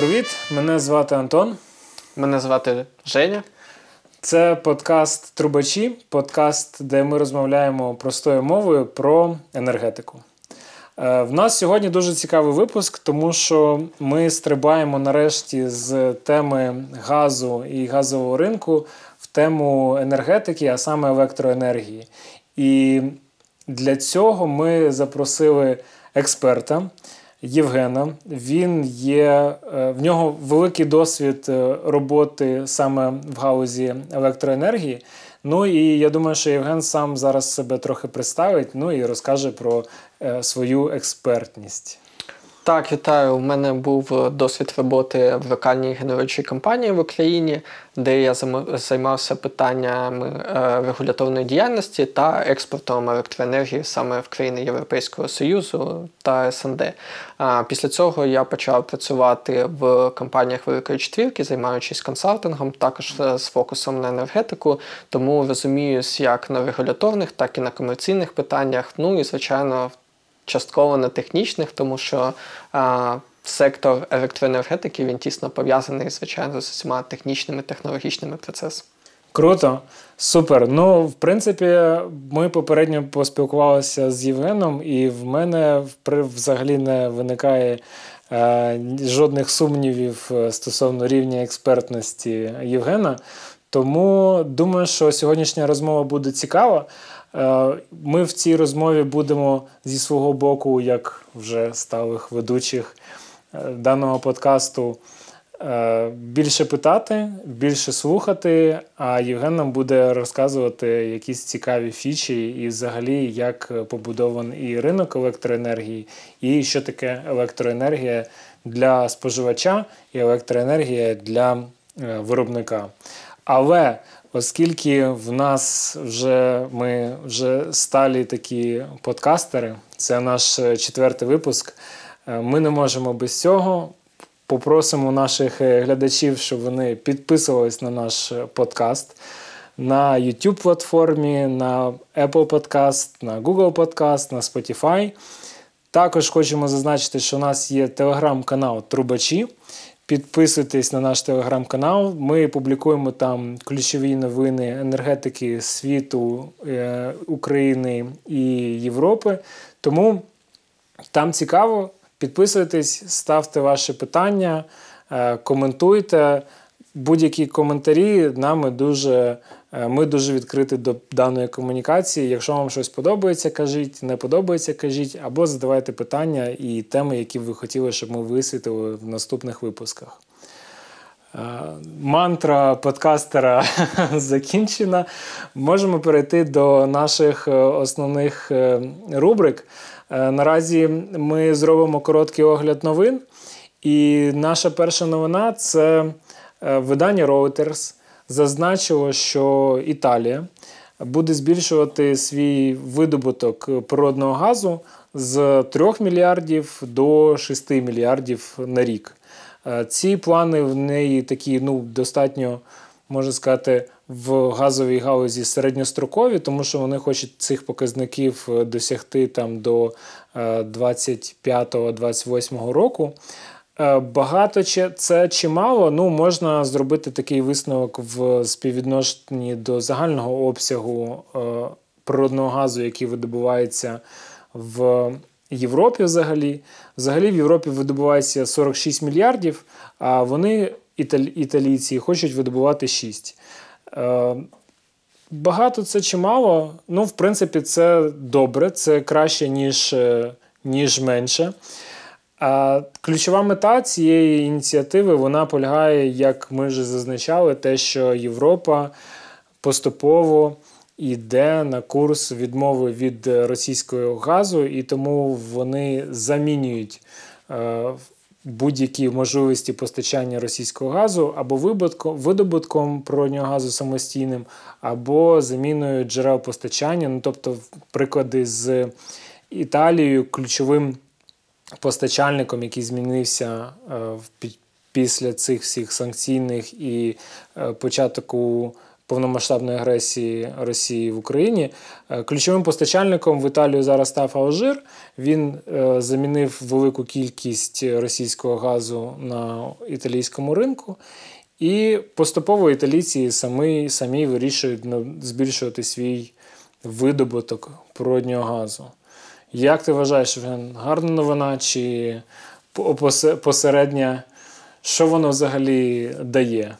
Привіт, мене звати Антон. Мене звати Женя. Це подкаст Трубачі, подкаст, де ми розмовляємо простою мовою про енергетику. Е, в нас сьогодні дуже цікавий випуск, тому що ми стрибаємо нарешті з теми газу і газового ринку в тему енергетики, а саме електроенергії. І для цього ми запросили експерта. Євгена. Він є, е, в нього великий досвід е, роботи саме в галузі електроенергії. Ну і я думаю, що Євген сам зараз себе трохи представить, ну і розкаже про е, свою експертність. Так, вітаю. У мене був е, досвід роботи в локальній генеруючій компанії в Україні, де я займався питаннями е, регуляторної діяльності та експортом електроенергії саме в країни Європейського Союзу та СНД. Після цього я почав працювати в компаніях Великої Четвірки, займаючись консалтингом, також е, з фокусом на енергетику, тому розуміюсь як на регуляторних, так і на комерційних питаннях. Ну і звичайно частково не технічних, тому що а, сектор електроенергетики він тісно пов'язаний, звичайно, з усіма технічними технологічними процесами. Круто, супер. Ну, в принципі, ми попередньо поспілкувалися з Євгеном, і в мене взагалі не виникає е, жодних сумнівів е, стосовно рівня експертності Євгена. Тому думаю, що сьогоднішня розмова буде цікава. Е, ми в цій розмові будемо зі свого боку, як вже сталих ведучих е, даного подкасту, е, більше питати, більше слухати. А Євген нам буде розказувати якісь цікаві фічі, і взагалі, як побудований і ринок електроенергії, і що таке електроенергія для споживача і електроенергія для виробника. Але Оскільки в нас вже ми вже сталі такі подкастери, це наш е, четвертий випуск. Е, ми не можемо без цього. Попросимо наших е, глядачів, щоб вони підписувались на наш подкаст на YouTube платформі, на Apple Podcast, на Google Podcast, на Spotify. Також хочемо зазначити, що у нас є телеграм-канал Трубачі. Підписуйтесь на наш телеграм-канал. Ми публікуємо там ключові новини енергетики світу, е, України і Європи. Тому там цікаво. Підписуйтесь, ставте ваші питання, е, коментуйте. Будь-які коментарі нами дуже Е, ми дуже відкриті до даної комунікації. Якщо вам щось подобається, кажіть, не подобається, кажіть, або задавайте питання і теми, які ви хотіли, щоб ми висвітили в наступних випусках. Е, мантра подкастера закінчена. Можемо перейти до наших е, основних рубрик. Наразі ми зробимо короткий огляд новин. І наша перша новина це видання Reuters зазначило, що Італія буде збільшувати свій видобуток природного газу з 3 мільярдів до 6 мільярдів на рік. Е, ці плани в неї такі ну, достатньо, можна сказати, в газовій галузі середньострокові, тому що вони хочуть цих показників досягти там до 25-28 е, року. Е, багато це чимало. Ну, можна зробити такий висновок в співвідношенні до загального обсягу е, природного газу, який видобувається в Європі. Взагалі, взагалі в Європі видобувається 46 мільярдів, а вони, італійці, хочуть видобувати 6. Е, багато це чимало. Ну, в принципі, це добре, це краще, ніж, ніж менше. Ключова мета цієї ініціативи вона полягає, як ми вже зазначали, те, що Європа поступово йде на курс відмови від російського газу, і тому вони замінюють е, будь-які можливості постачання російського газу або видобутком природнього газу самостійним, або заміною джерел постачання. Ну, тобто, приклади з Італією ключовим постачальником, який змінився е, після цих всіх санкційних і е, початку повномасштабної агресії Росії в Україні. Е, Ключовим постачальником в Італію зараз став Алжир. Він замінив велику кількість російського газу на італійському ринку. І поступово італійці самі, самі вирішують збільшувати свій видобуток природнього газу. Як ти вважаєш, він гарна новина чи по- посередня? Що воно взагалі дає?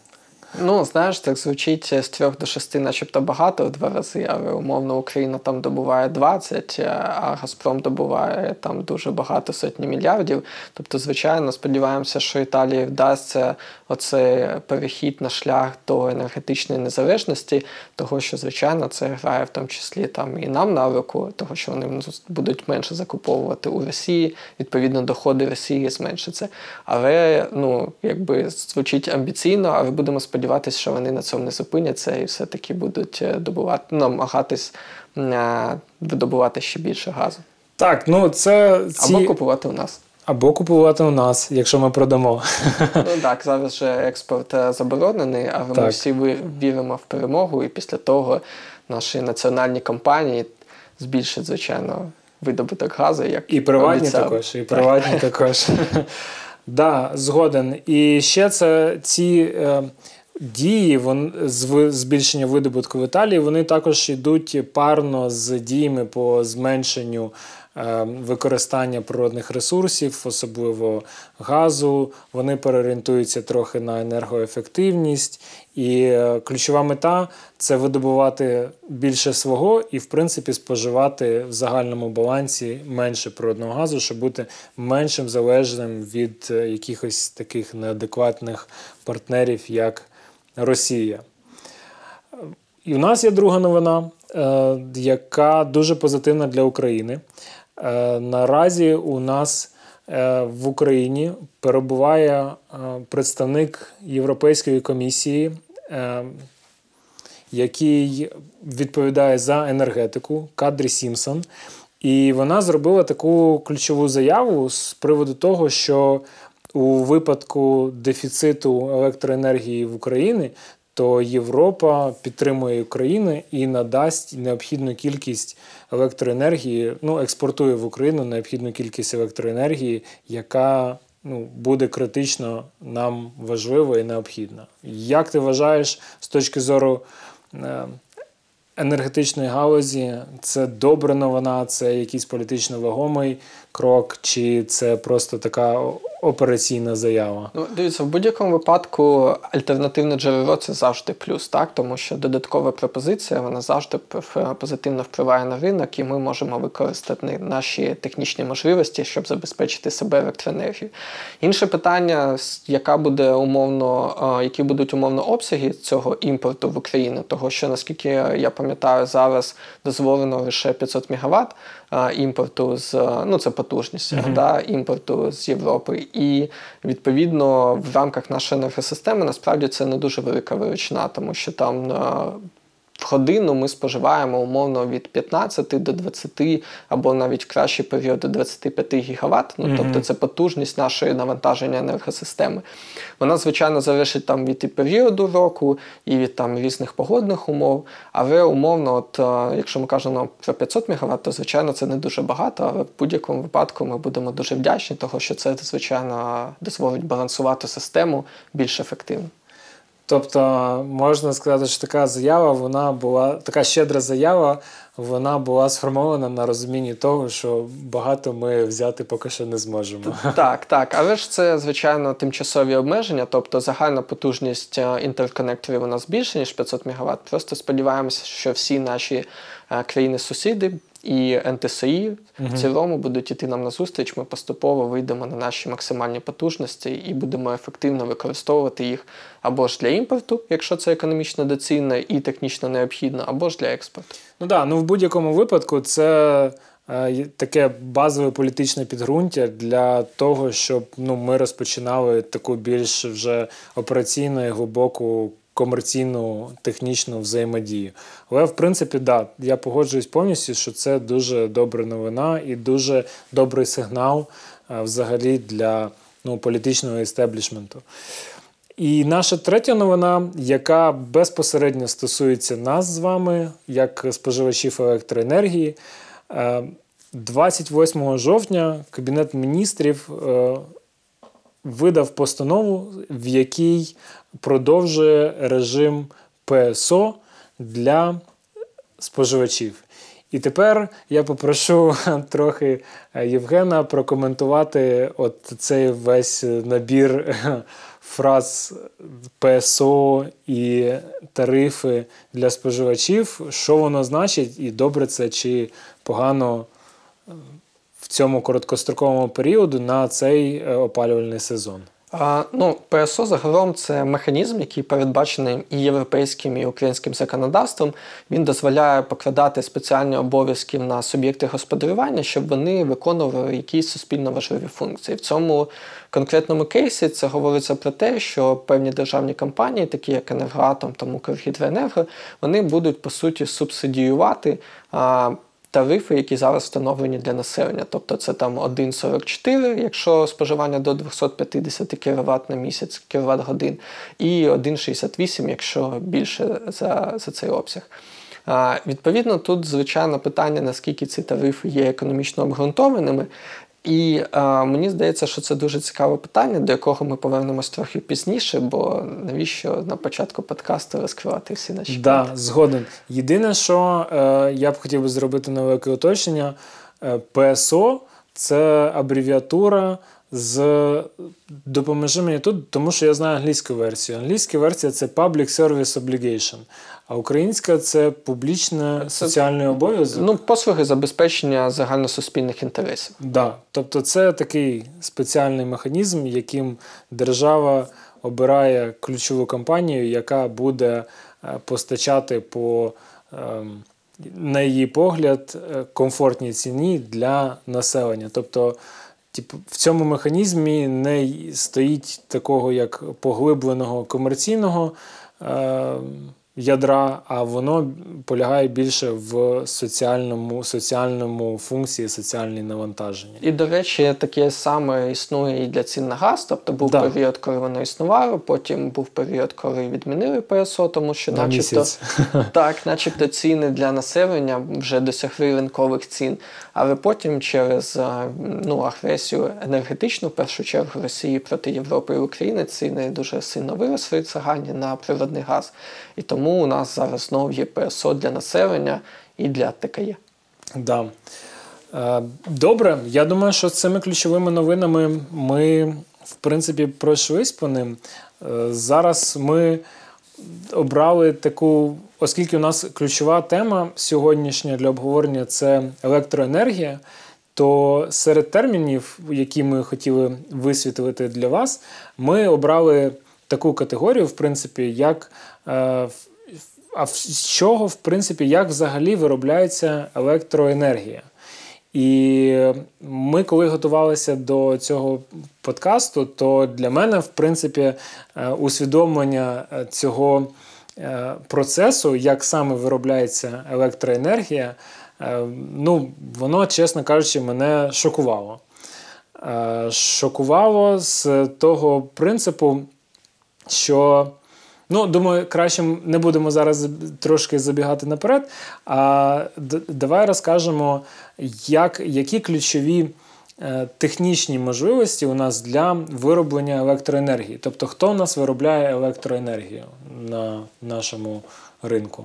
Ну, знаєш, так звучить з 3 до 6 начебто багато в два рази, але умовно Україна там добуває 20, а Газпром добуває там дуже багато сотні мільярдів. Тобто, звичайно, сподіваємося, що Італії вдасться оцей перехід на шлях до енергетичної незалежності, того що, звичайно, це грає в тому числі там і нам на руку, того що вони будуть менше закуповувати у Росії, відповідно, доходи Росії зменшаться. Але ну, якби звучить амбіційно, але будемо сподіватися, що вони на цьому не зупиняться і все-таки будуть е, добувати, намагатись е, видобувати ще більше газу. Так, ну це ці... Або купувати у нас. Або купувати у нас, якщо ми продамо. Ну так, зараз же експорт е, заборонений, але ми всі віримо в перемогу, і після того наші національні компанії збільшать, звичайно, видобуток газу. Як І приватні обіцяли. також, і приватні також. Да, згоден. І ще це ці е, дії вон, збільшення видобутку в Італії, вони також йдуть парно з діями по зменшенню е, використання природних ресурсів, особливо газу. Вони переорієнтуються трохи на енергоефективність. І е, ключова мета це видобувати більше свого і, в принципі, споживати в загальному балансі менше природного газу, щоб бути меншим залежним від е, якихось таких неадекватних партнерів, як Росія. І у нас є друга новина, е, яка дуже позитивна для України. Е, Наразі у нас е, в Україні перебуває представник Європейської комісії, який відповідає за енергетику Кадрі Сімсон. І вона зробила таку ключову заяву з приводу того, що у випадку дефіциту електроенергії в Україні, то Європа підтримує Україну і надасть необхідну кількість електроенергії, ну, експортує в Україну необхідну кількість електроенергії, яка ну, буде критично нам важлива і необхідна. Як ти вважаєш з точки зору е, енергетичної галузі, це добра новина, це якийсь політично вагомий крок, чи це просто така операційна заява? Ну, дивіться, в будь-якому випадку альтернативне джерело це завжди плюс, так? Тому що додаткова пропозиція вона завжди позитивно впливає на ринок, і ми можемо використати наші технічні можливості, щоб забезпечити себе електроенергією. Інше питання, яка буде умовно, які будуть умовно обсяги цього імпорту в Україну, того що наскільки я пам'ятаю, зараз дозволено лише 500 МВт імпорту з ну це потужність да, імпорту з Європи. І відповідно в рамках нашої енергосистеми насправді це не дуже велика величина, тому що там. В годину ми споживаємо умовно від 15 до 20 або навіть в кращий період до 25 гігават. Ну, тобто це потужність нашої навантаження енергосистеми. Вона, звичайно, залежить там від і періоду року, і від там різних погодних умов. Але умовно, от е, якщо ми кажемо про 500 МВт, то звичайно це не дуже багато, але в будь-якому випадку ми будемо дуже вдячні, того що це звичайно дозволить балансувати систему більш ефективно. Тобто можна сказати, що така заява, вона була така щедра заява, вона була сформована на розумінні того, що багато ми взяти поки що не зможемо. Так, так, але ж це звичайно тимчасові обмеження, тобто загальна потужність е, інтерконекторів у нас більше ніж 500 МВт. Просто сподіваємося, що всі наші країни-сусіди і НТСІ в цілому будуть іти нам на зустріч. Ми поступово вийдемо на наші максимальні потужності і будемо ефективно використовувати їх або ж для імпорту, якщо це економічно доцільно і технічно необхідно, або ж для експорту. Ну да, ну в будь-якому випадку це е, таке базове політичне підґрунтя для того, щоб ну, ми розпочинали таку більш вже операційну і глибоку комерційну технічну взаємодію. Але в принципі, да, я погоджуюсь повністю, що це дуже добра новина і дуже добрий сигнал е, взагалі для ну, політичного істеблішменту. І наша третя новина, яка безпосередньо стосується нас з вами, як споживачів електроенергії. Е, 28 жовтня Кабінет міністрів е, видав постанову, в якій продовжує режим ПСО для споживачів. І тепер я попрошу трохи е, Євгена прокоментувати от цей весь набір фраз ПСО і тарифи для споживачів, що воно значить, і добре це чи погано е, в цьому короткостроковому періоду на цей е, опалювальний сезон. Ну, ПСО загалом це механізм, який передбачений і європейським, і українським законодавством. Він дозволяє покладати спеціальні обов'язки на суб'єкти господарювання, щоб вони виконували якісь суспільно важливі функції. В цьому конкретному кейсі це говориться про те, що певні державні компанії, такі як Енергоатом та Укргідроенерго, вони будуть по суті субсидіювати. Тарифи, які зараз встановлені для населення. Тобто це там 1,44, якщо споживання до 250 кВт на місяць кВт годин, і 1,68, якщо більше за, за цей обсяг. Відповідно, тут звичайно питання, наскільки ці тарифи є економічно обґрунтованими. І а, мені здається, що це дуже цікаве питання, до якого ми повернемось трохи пізніше, бо навіщо на початку подкасту розкривати всі наші Да, карти? згоден. Єдине, що е, я б хотів би зробити невелике уточнення: е, ПСО це абревіатура з допоможи мені тут, тому що я знаю англійську версію. Англійська версія це Public Service Obligation, а українська це публічне соціальний обов'язок. Ну, послуги забезпечення загальносуспільних інтересів. Да. Тобто це такий спеціальний механізм, яким держава обирає ключову компанію, яка буде е, постачати по, ем, на її погляд, е, комфортній ціні для населення. Тобто, типу, в цьому механізмі не стоїть такого як поглибленого комерційного. ем, Ядра, а воно полягає більше в соціальному, соціальному функції, соціальній навантаженні. І, до речі, таке саме існує і для цін на газ. Тобто був Да. період, коли воно існувало, потім був період, коли відмінили ПСО, тому що, На начебто, місяць. так, начебто ціни для населення вже досягли ринкових цін. Але потім через ну, агресію енергетичну, в першу чергу Росії проти Європи і України, ціни дуже сильно виросли загальні на природний газ. І тому у нас зараз знову є ПСО для населення і для ТКЄ. Да. Е, Добре, я думаю, що з цими ключовими новинами ми, в принципі, пройшлись по ним. Е, Зараз ми обрали таку, оскільки у нас ключова тема сьогоднішня для обговорення це електроенергія, то серед термінів, які ми хотіли висвітлити для вас, ми обрали таку категорію, в принципі, як е, а з чого, в принципі, як взагалі виробляється електроенергія. І ми, коли готувалися до цього подкасту, то для мене, в принципі, е, усвідомлення е, цього е, процесу, як саме виробляється електроенергія, ну, воно, чесно кажучи, мене шокувало. Шокувало з того принципу, що Ну, думаю, краще не будемо зараз трошки забігати наперед. А давай розкажемо, як, які ключові е, технічні можливості у нас для вироблення електроенергії. Тобто, хто у нас виробляє електроенергію на нашому ринку?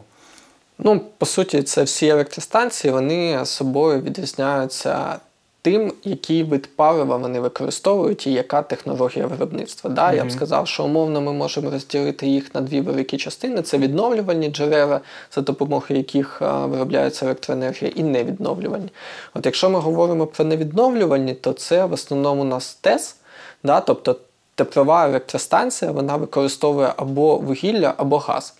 Ну, по суті, це всі електростанції, вони собою відрізняються тим, який вид палива вони використовують і яка технологія виробництва. Да? Я б сказав, що умовно ми можемо розділити їх на дві великі частини: це відновлювальні джерела, за допомогою яких а, виробляється електроенергія, і невідновлювальні. От якщо ми говоримо про невідновлювальні, то це в основному у нас ТЕС, да? тобто теплова електростанція, вона використовує або вугілля, або газ.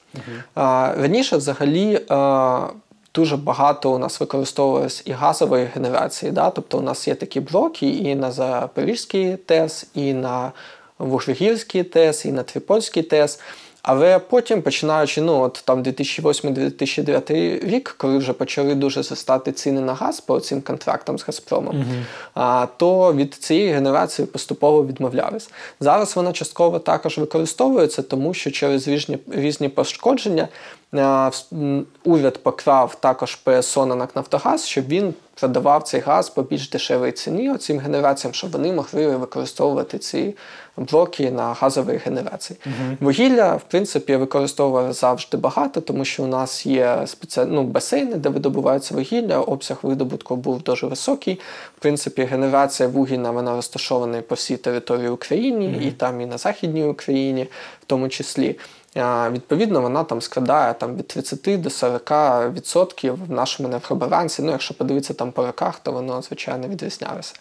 А, раніше взагалі. а, Дуже багато у нас використовувалось і газової генерації. Да? Тобто у нас є такі блоки і на Запорізький ТЕС, і на Вуглегірський ТЕС, і на Трипольський ТЕС. Але потім, починаючи ну, от, там 2008-2009 рік, коли вже почали дуже зростати ціни на газ по цим контрактам з Газпромом, а, то від цієї генерації поступово відмовлялись. Зараз вона частково також використовується, тому що через різні, різні пошкодження а, уряд покрав також ПСО на НАК Нафтогаз, щоб він продавав цей газ по більш дешевій ціні цим генераціям, щоб вони могли використовувати ці блоки на газовій генерації. Вугілля, в принципі, використовували завжди багато, тому що у нас є спеціальні ну, басейни, де видобувається вугілля, обсяг видобутку був дуже високий. В принципі, генерація вугільна вона розташована по всій території України, і там, і на Західній Україні, в тому числі. Відповідно, вона там складає там, від 30 до 40 відсотків в нашому нефробалансі. Ну, якщо подивитися там по роках, то воно, звичайно, відрізнялося.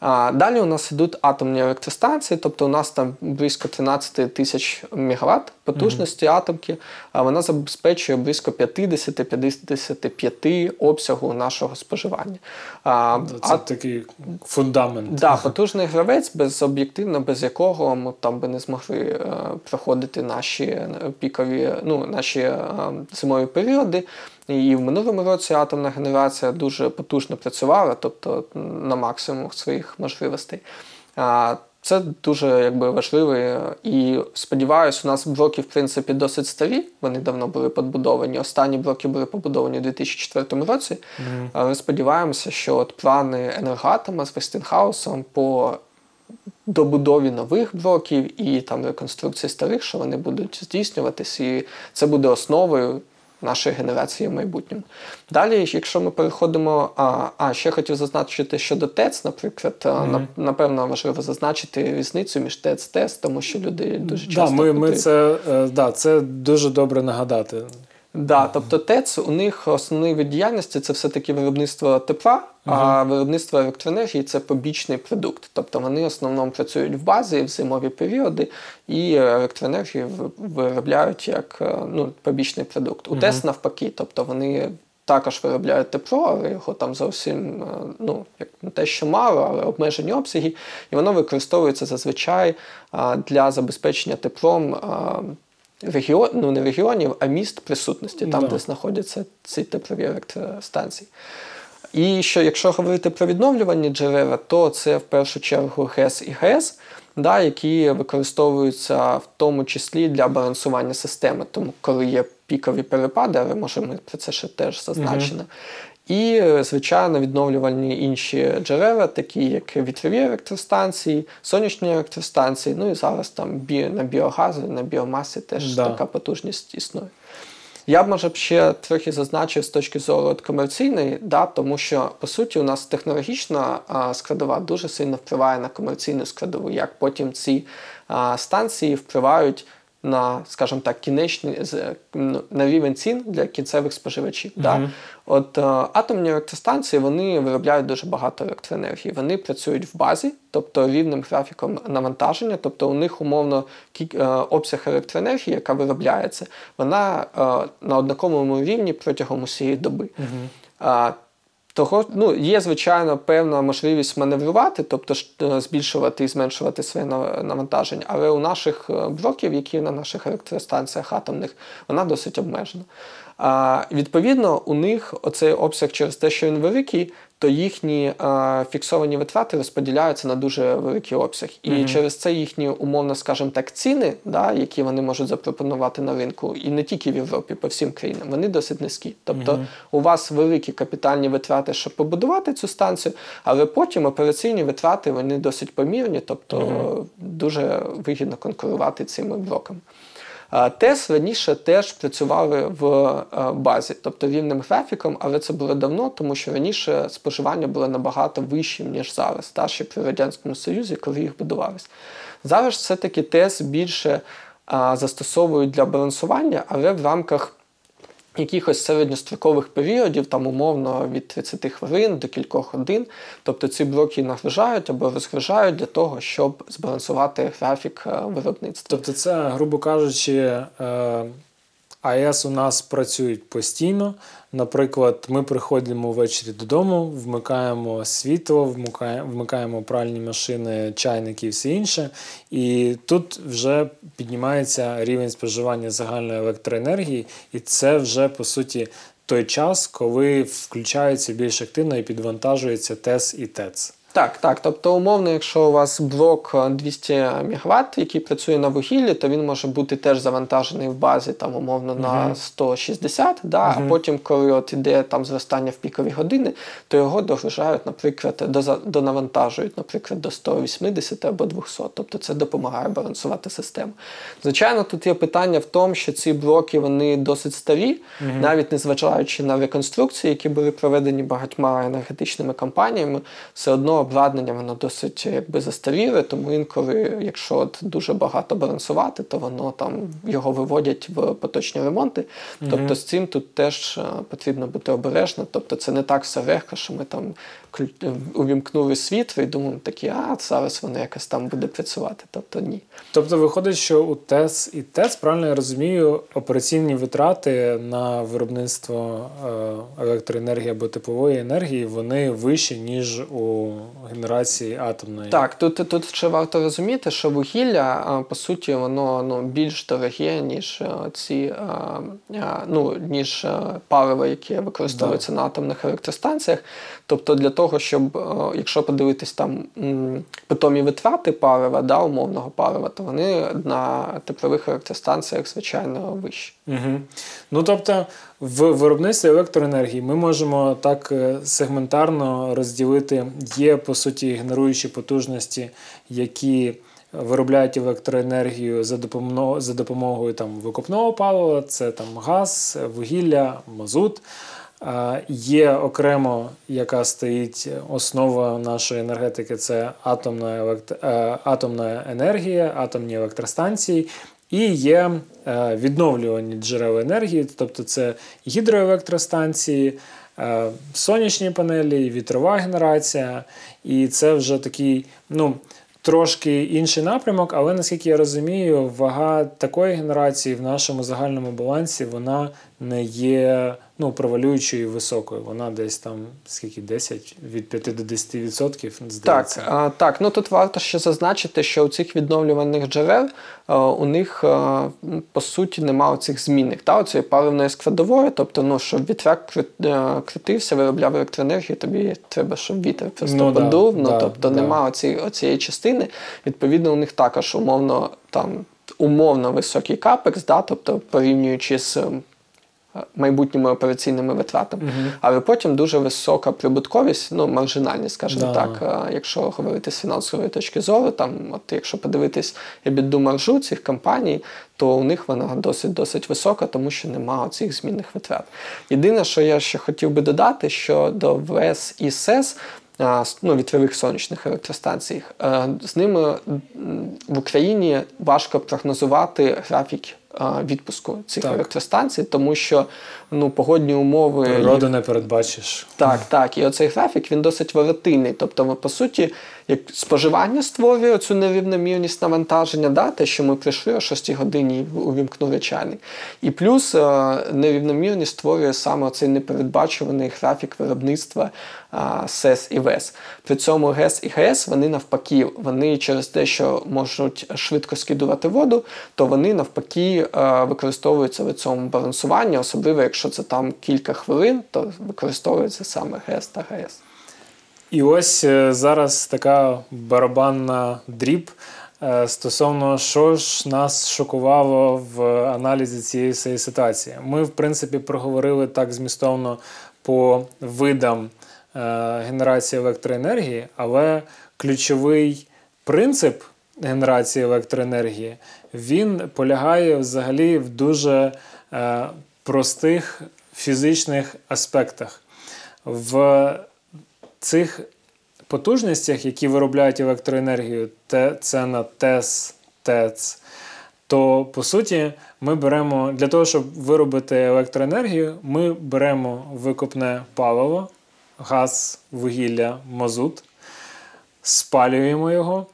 А, далі у нас йдуть атомні електростанції, тобто у нас там близько 13 тисяч мегаватт потужності атомки, а вона забезпечує близько 50-55 обсягу нашого споживання. А, Це а- такий фундамент. Да, потужний гравець, без об'єктивно, без якого ми там би не змогли е, проходити наші пікові, ну, наші е, зимові періоди. І в минулому році атомна генерація дуже потужно працювала, тобто на максимум своїх можливостей. Це дуже якби важливо. І сподіваюся, у нас блоки, в принципі, досить старі. Вони давно були побудовані. Останні блоки були побудовані у 2004 році. Але сподіваємося, що от плани енергоатома з Вестінхаусом по добудові нових блоків і там реконструкції старих, що вони будуть здійснюватись, і це буде основою нашої генерації в майбутньому. Далі, якщо ми переходимо, а, а ще хотів зазначити щодо ТЕЦ, наприклад, mm -hmm. напевно важливо зазначити різницю між ТЕЦ ТЕС, тому що люди дуже Да, ми, ми це, е, да, це дуже добре нагадати. Да, тобто ТЕЦ у них основний вид діяльності це все-таки виробництво тепла, а виробництво електроенергії це побічний продукт. Тобто вони в основному працюють в базі в зимові періоди і електроенергію виробляють як е, ну, побічний продукт. У ТЕС навпаки, тобто вони. Також виробляють тепло, але його там зовсім е, ну, як не те, що мало, але обмежені обсяги, і воно використовується зазвичай для забезпечення теплом регіон, ну не регіонів, а міст присутності, там, Да. де знаходяться ці теплові електростанції. І що якщо говорити про відновлювані джерела, то це в першу чергу ГЕС і ГЕС, да, які використовуються в тому числі для балансування системи, тому коли є пікові перепади, але може ми про це ще теж зазначено. І, е, звичайно, відновлювальні інші джерела, такі як вітрові електростанції, сонячні електростанції, ну і зараз там бі, на біогазу, на біомасі теж Да. така потужність існує. Я б може б ще трохи зазначив з точки зору от комерційної, да, тому що по суті у нас технологічна а, складова дуже сильно впливає на комерційну складову, як потім ці а, станції впливають на, скажімо так, м, на рівень цін для кінцевих споживачів. Да? От е, атомні електростанції вони виробляють дуже багато електроенергії. Вони працюють в базі, тобто рівним графіком навантаження, тобто у них умовно е, обсяг електроенергії, яка виробляється, вона е, на однаковому рівні протягом усієї доби. А, того, ну, є, звичайно, певна можливість маневрувати, тобто е, збільшувати і зменшувати своє навантаження, але у наших е, блоків, які на наших електростанціях атомних, вона досить обмежена. А, відповідно, у них оцей обсяг через те, що він великий, то їхні а, фіксовані витрати розподіляються на дуже великий обсяг. І через це їхні, умовно, скажімо так, ціни, да, які вони можуть запропонувати на ринку, і не тільки в Європі, по всім країнам, вони досить низькі. Тобто у вас великі капітальні витрати, щоб побудувати цю станцію, але потім операційні витрати вони досить помірні, тобто дуже вигідно конкурувати цими блоками. ТЕС раніше теж працювали в е, базі, тобто рівним графіком, але це було давно, тому що раніше споживання було набагато вищим, ніж зараз, та ще при Радянському Союзі, коли їх будувались. Зараз все-таки ТЕС більше застосовують для балансування, але в рамках якихось середньострокових періодів, там умовно від 30 хвилин до кількох годин. Тобто ці блоки нагружають або розгружають для того, щоб збалансувати графік е, виробництва. Тобто, це, грубо кажучи, е, АЕС у нас працюють постійно. Наприклад, ми приходимо ввечері додому, вмикаємо світло, вмикаємо, пральні машини, чайники і все інше. І тут вже піднімається рівень споживання загальної електроенергії, і це вже по суті той час, коли включаються більш активно і підвантажується ТЕС і ТЕЦ. Так, так. Тобто, умовно, якщо у вас блок е, 200 МВт, який працює на вугіллі, то він може бути теж завантажений в базі там умовно на 160, да, а потім, коли от іде там зростання в пікові години, то його догружають, наприклад, донавантажують, наприклад, до 180 або 200. Тобто це допомагає балансувати систему. Звичайно, тут є питання в тому, що ці блоки вони досить старі, навіть незважаючи на реконструкції, які були проведені багатьма енергетичними компаніями, все одно обладнання воно досить якби застаріле, тому інколи, якщо от дуже багато балансувати, то воно там його виводять в поточні ремонти. Тобто з цим тут теж е, потрібно бути обережним. Тобто це не так все легко, що ми там клю- увімкнули світло і думаємо такі, а зараз воно якось там буде працювати. Тобто ні. Тобто виходить, що у ТЕС і ТЕЦ, правильно я розумію, операційні витрати на виробництво е, електроенергії або теплової енергії вони вищі, ніж у генерації атомної. Так, тут, тут ще варто розуміти, що вугілля, по суті, воно ну, більш дороге, ніж е, ці а, а, ну, ніж е, паливо, яке використовується на атомних електростанціях. Тобто, для того, щоб, е, якщо подивитись там питомі витрати палива, да, умовного палива, то вони на теплових електростанціях, звичайно, вищі. Угу. Ну тобто, в виробництві електроенергії ми можемо так е, сегментарно розділити. Є по суті генеруючі потужності, які виробляють електроенергію за допомогою, за допомогою там, викопного палива, це там газ, вугілля, мазут. Є окремо, яка стоїть основа нашої енергетики, це атомна, елект... е, атомна енергія, атомні електростанції. І є е, відновлювані джерела енергії, тобто це гідроелектростанції, е, сонячні панелі, вітрова генерація. І це вже такий, ну, трошки інший напрямок, але наскільки я розумію, вага такої генерації в нашому загальному балансі вона не є ну, провалюючою високою. Вона десь там скільки 10 від 5 до 10 відсотків, здається. Так, а, так, ну тут варто ще зазначити, що у цих відновлюваних джерел а, у них а, по суті немає цих змінних та цієї паливної складової. Тобто, ну щоб вітряк е, крутився, виробляв електроенергію, тобі треба, щоб вітер просто Ну да. Ну да, тобто да. немає оцієї, оцієї частини. Відповідно, у них також умовно там умовно високий капекс, да, тобто порівнюючи з. Майбутніми операційними витратами, але потім дуже висока прибутковість, ну маржинальність, скажімо Да. так, якщо говорити з фінансової точки зору, там, от якщо подивитись EBITDA маржу цих компаній, то у них вона досить досить висока, тому що немає цих змінних витрат. Єдине, що я ще хотів би додати, що до ВЕС і СЕС. Ну, вітрових сонячних електростанцій. е, З ними в Україні важко прогнозувати графік відпуску цих Так. електростанцій, тому що ну, погодні умови Природу не передбачиш. так, так. І оцей графік він досить волатильний. Тобто, ви, по суті, як споживання створює цю нерівномірність навантаження, да, те, що ми прийшли о 6 годині і увімкнули чайник. І плюс е, нерівномірність створює саме цей непередбачуваний графік виробництва е, СЕС і ВЕС. При цьому ГЕС і ГЕС вони навпаки, вони через те, що можуть швидко скидувати воду, то вони навпаки е, використовуються в цьому балансуванні, особливо якщо це там кілька хвилин, то використовується саме ГЕС та ГЕС. І ось е, зараз така барабанна дріб е, стосовно що ж нас шокувало в аналізі цієї ситуації. Ми, в принципі, проговорили так змістовно по видам е, генерації електроенергії, але ключовий принцип генерації електроенергії він полягає взагалі в дуже простих фізичних аспектах. В цих потужностях, які виробляють електроенергію, це на ТЕС, ТЕЦ, то по суті ми беремо для того, щоб виробити електроенергію, ми беремо викопне паливо, газ, вугілля, мазут, спалюємо його.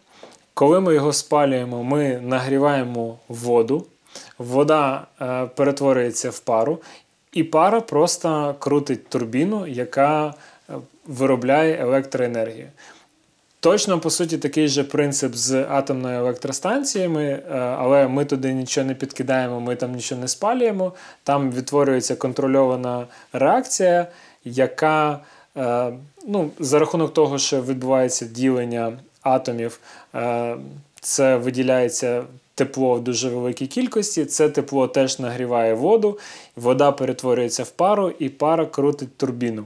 Коли ми його спалюємо, ми нагріваємо воду. Вода е, перетворюється в пару, і пара просто крутить турбіну, яка е, виробляє електроенергію. Точно, по суті, такий же принцип з атомною електростанціями, е, але ми туди нічого не підкидаємо, ми там нічого не спалюємо. Там відтворюється контрольована реакція, яка ну, за рахунок того, що відбувається ділення атомів, це виділяється тепло в дуже великій кількості. Це тепло теж нагріває воду, вода перетворюється в пару, і пара крутить турбіну.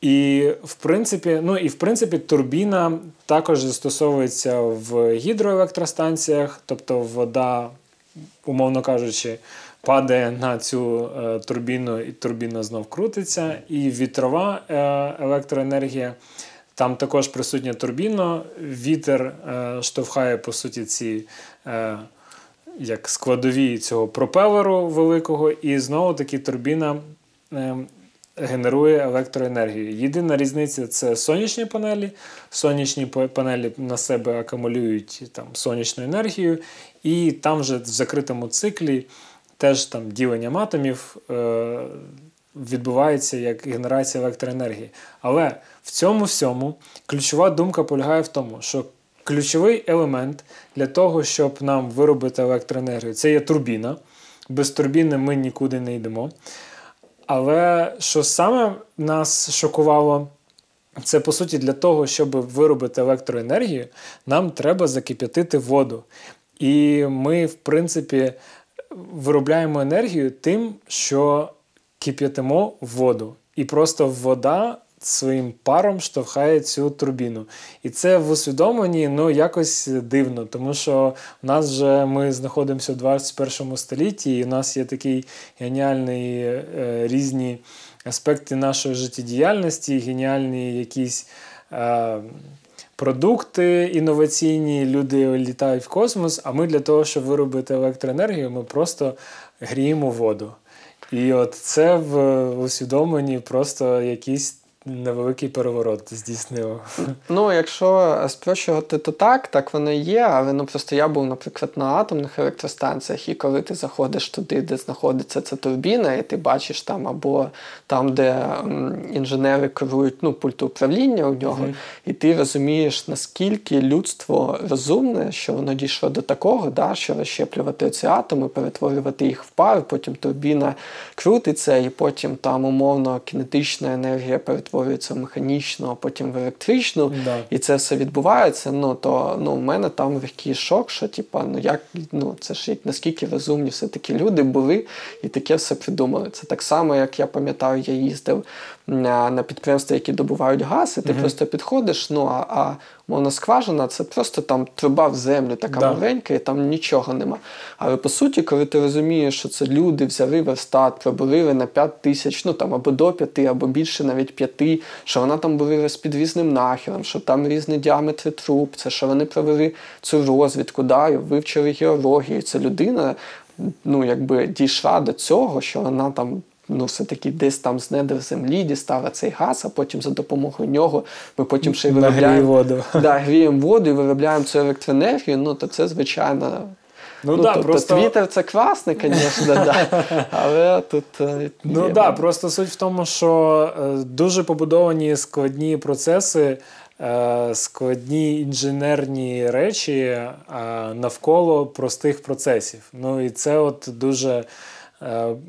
І в принципі, ну і в принципі, турбіна також застосовується в гідроелектростанціях, тобто вода, умовно кажучи, падає на цю е, турбіну, і турбіна знов крутиться. І вітрова е, електроенергія. Там також присутня турбіна, вітер е, штовхає, по суті, ці як складові цього пропелеру великого, і знову таки турбіна е, генерує електроенергію. Єдина різниця це сонячні панелі. Сонячні панелі на себе акумулюють там, сонячну енергію, і там вже в закритому циклі теж там діленням атомів е, відбувається як генерація електроенергії. Але в цьому всьому ключова думка полягає в тому, що ключовий елемент для того, щоб нам виробити електроенергію, це є турбіна. Без турбіни ми нікуди не йдемо. Але що саме нас шокувало, це по суті для того, щоб виробити електроенергію, нам треба закип'ятити воду. І ми, в принципі, виробляємо енергію тим, що кип'ятимо воду. І просто вода своїм паром штовхає цю турбіну. І це в усвідомленні ну, якось дивно, тому що в нас вже ми знаходимося в 21 столітті, і у нас є такий геніальний е, різні аспекти нашої життєдіяльності, геніальні якісь. Е, Продукти інноваційні, люди літають в космос, а ми для того, щоб виробити електроенергію, ми просто гріємо воду. І от це в усвідомленні просто якийсь невеликий переворот здійснило. Ну, якщо спрощувати, то так, так воно і є, але ну просто я був, наприклад, на атомних електростанціях, і коли ти заходиш туди, де знаходиться ця турбіна, і ти бачиш там або там, де інженери керують ну, пульт управління у нього, Мгм. і ти розумієш, наскільки людство розумне, що воно дійшло до такого, да, що розщеплювати ці атоми, перетворювати їх в пар, потім турбіна крутиться, і потім там умовно кинетична енергія перетворюється в механічно, а потім в електричну, Да. і це все відбувається. Ну то ну, в мене там такий шок, що типа, ну як ну це ж наскільки розумні все-таки люди були і таке все придумали. Це так само, як я пам'ятаю, я їздив на, на підприємства, які добувають газ, і ти угу. просто підходиш. Ну а, а мовна скважина це просто там труба в землю, така Да. маленька, і там нічого нема. Але по суті, коли ти розумієш, що це люди взяли верстат, пробурили на 5 тисяч, ну там або до 5, або більше навіть 5, що вона там бурила з підвізним нахилом, що там різні діаметри труб, це що вони провели цю розвідку, да, і вивчили геологію. Це людина, ну якби дійшла до цього, що вона там. Ну, все-таки десь там з недр землі дістала цей газ, а потім за допомогою нього ми потім ще й виробляємо воду. да, гріємо воду і виробляємо цю електроенергію, ну то це звичайно. Ну, да, тобто, просто... Твіттер це класний, звісно, да. але тут. е, Ну так, да, просто суть в тому, що е, дуже побудовані складні процеси, е, складні інженерні речі навколо простих процесів. Ну і це от дуже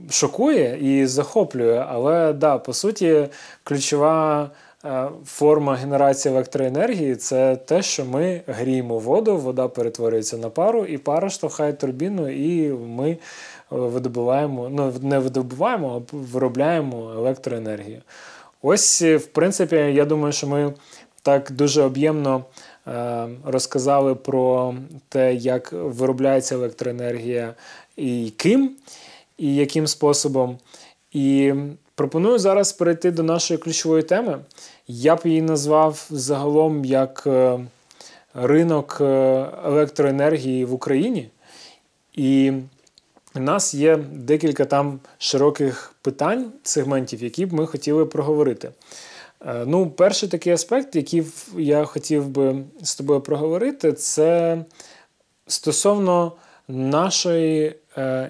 шокує і захоплює. Але да, по суті, ключова. е, Форма генерації електроенергії це те, що ми гріємо воду, вода перетворюється на пару, і пара штовхає турбіну, і ми е, видобуваємо, ну не видобуваємо, а виробляємо електроенергію. Ось, е, в принципі, я думаю, що ми так дуже об'ємно е, розказали про те, як виробляється електроенергія і ким, і яким способом. І пропоную зараз перейти до нашої ключової теми. Я б її назвав загалом як е, ринок е, електроенергії в Україні. І у нас є декілька там широких питань, сегментів, які б ми хотіли проговорити. Е, Ну, перший такий аспект, який я хотів би з тобою проговорити, це стосовно нашої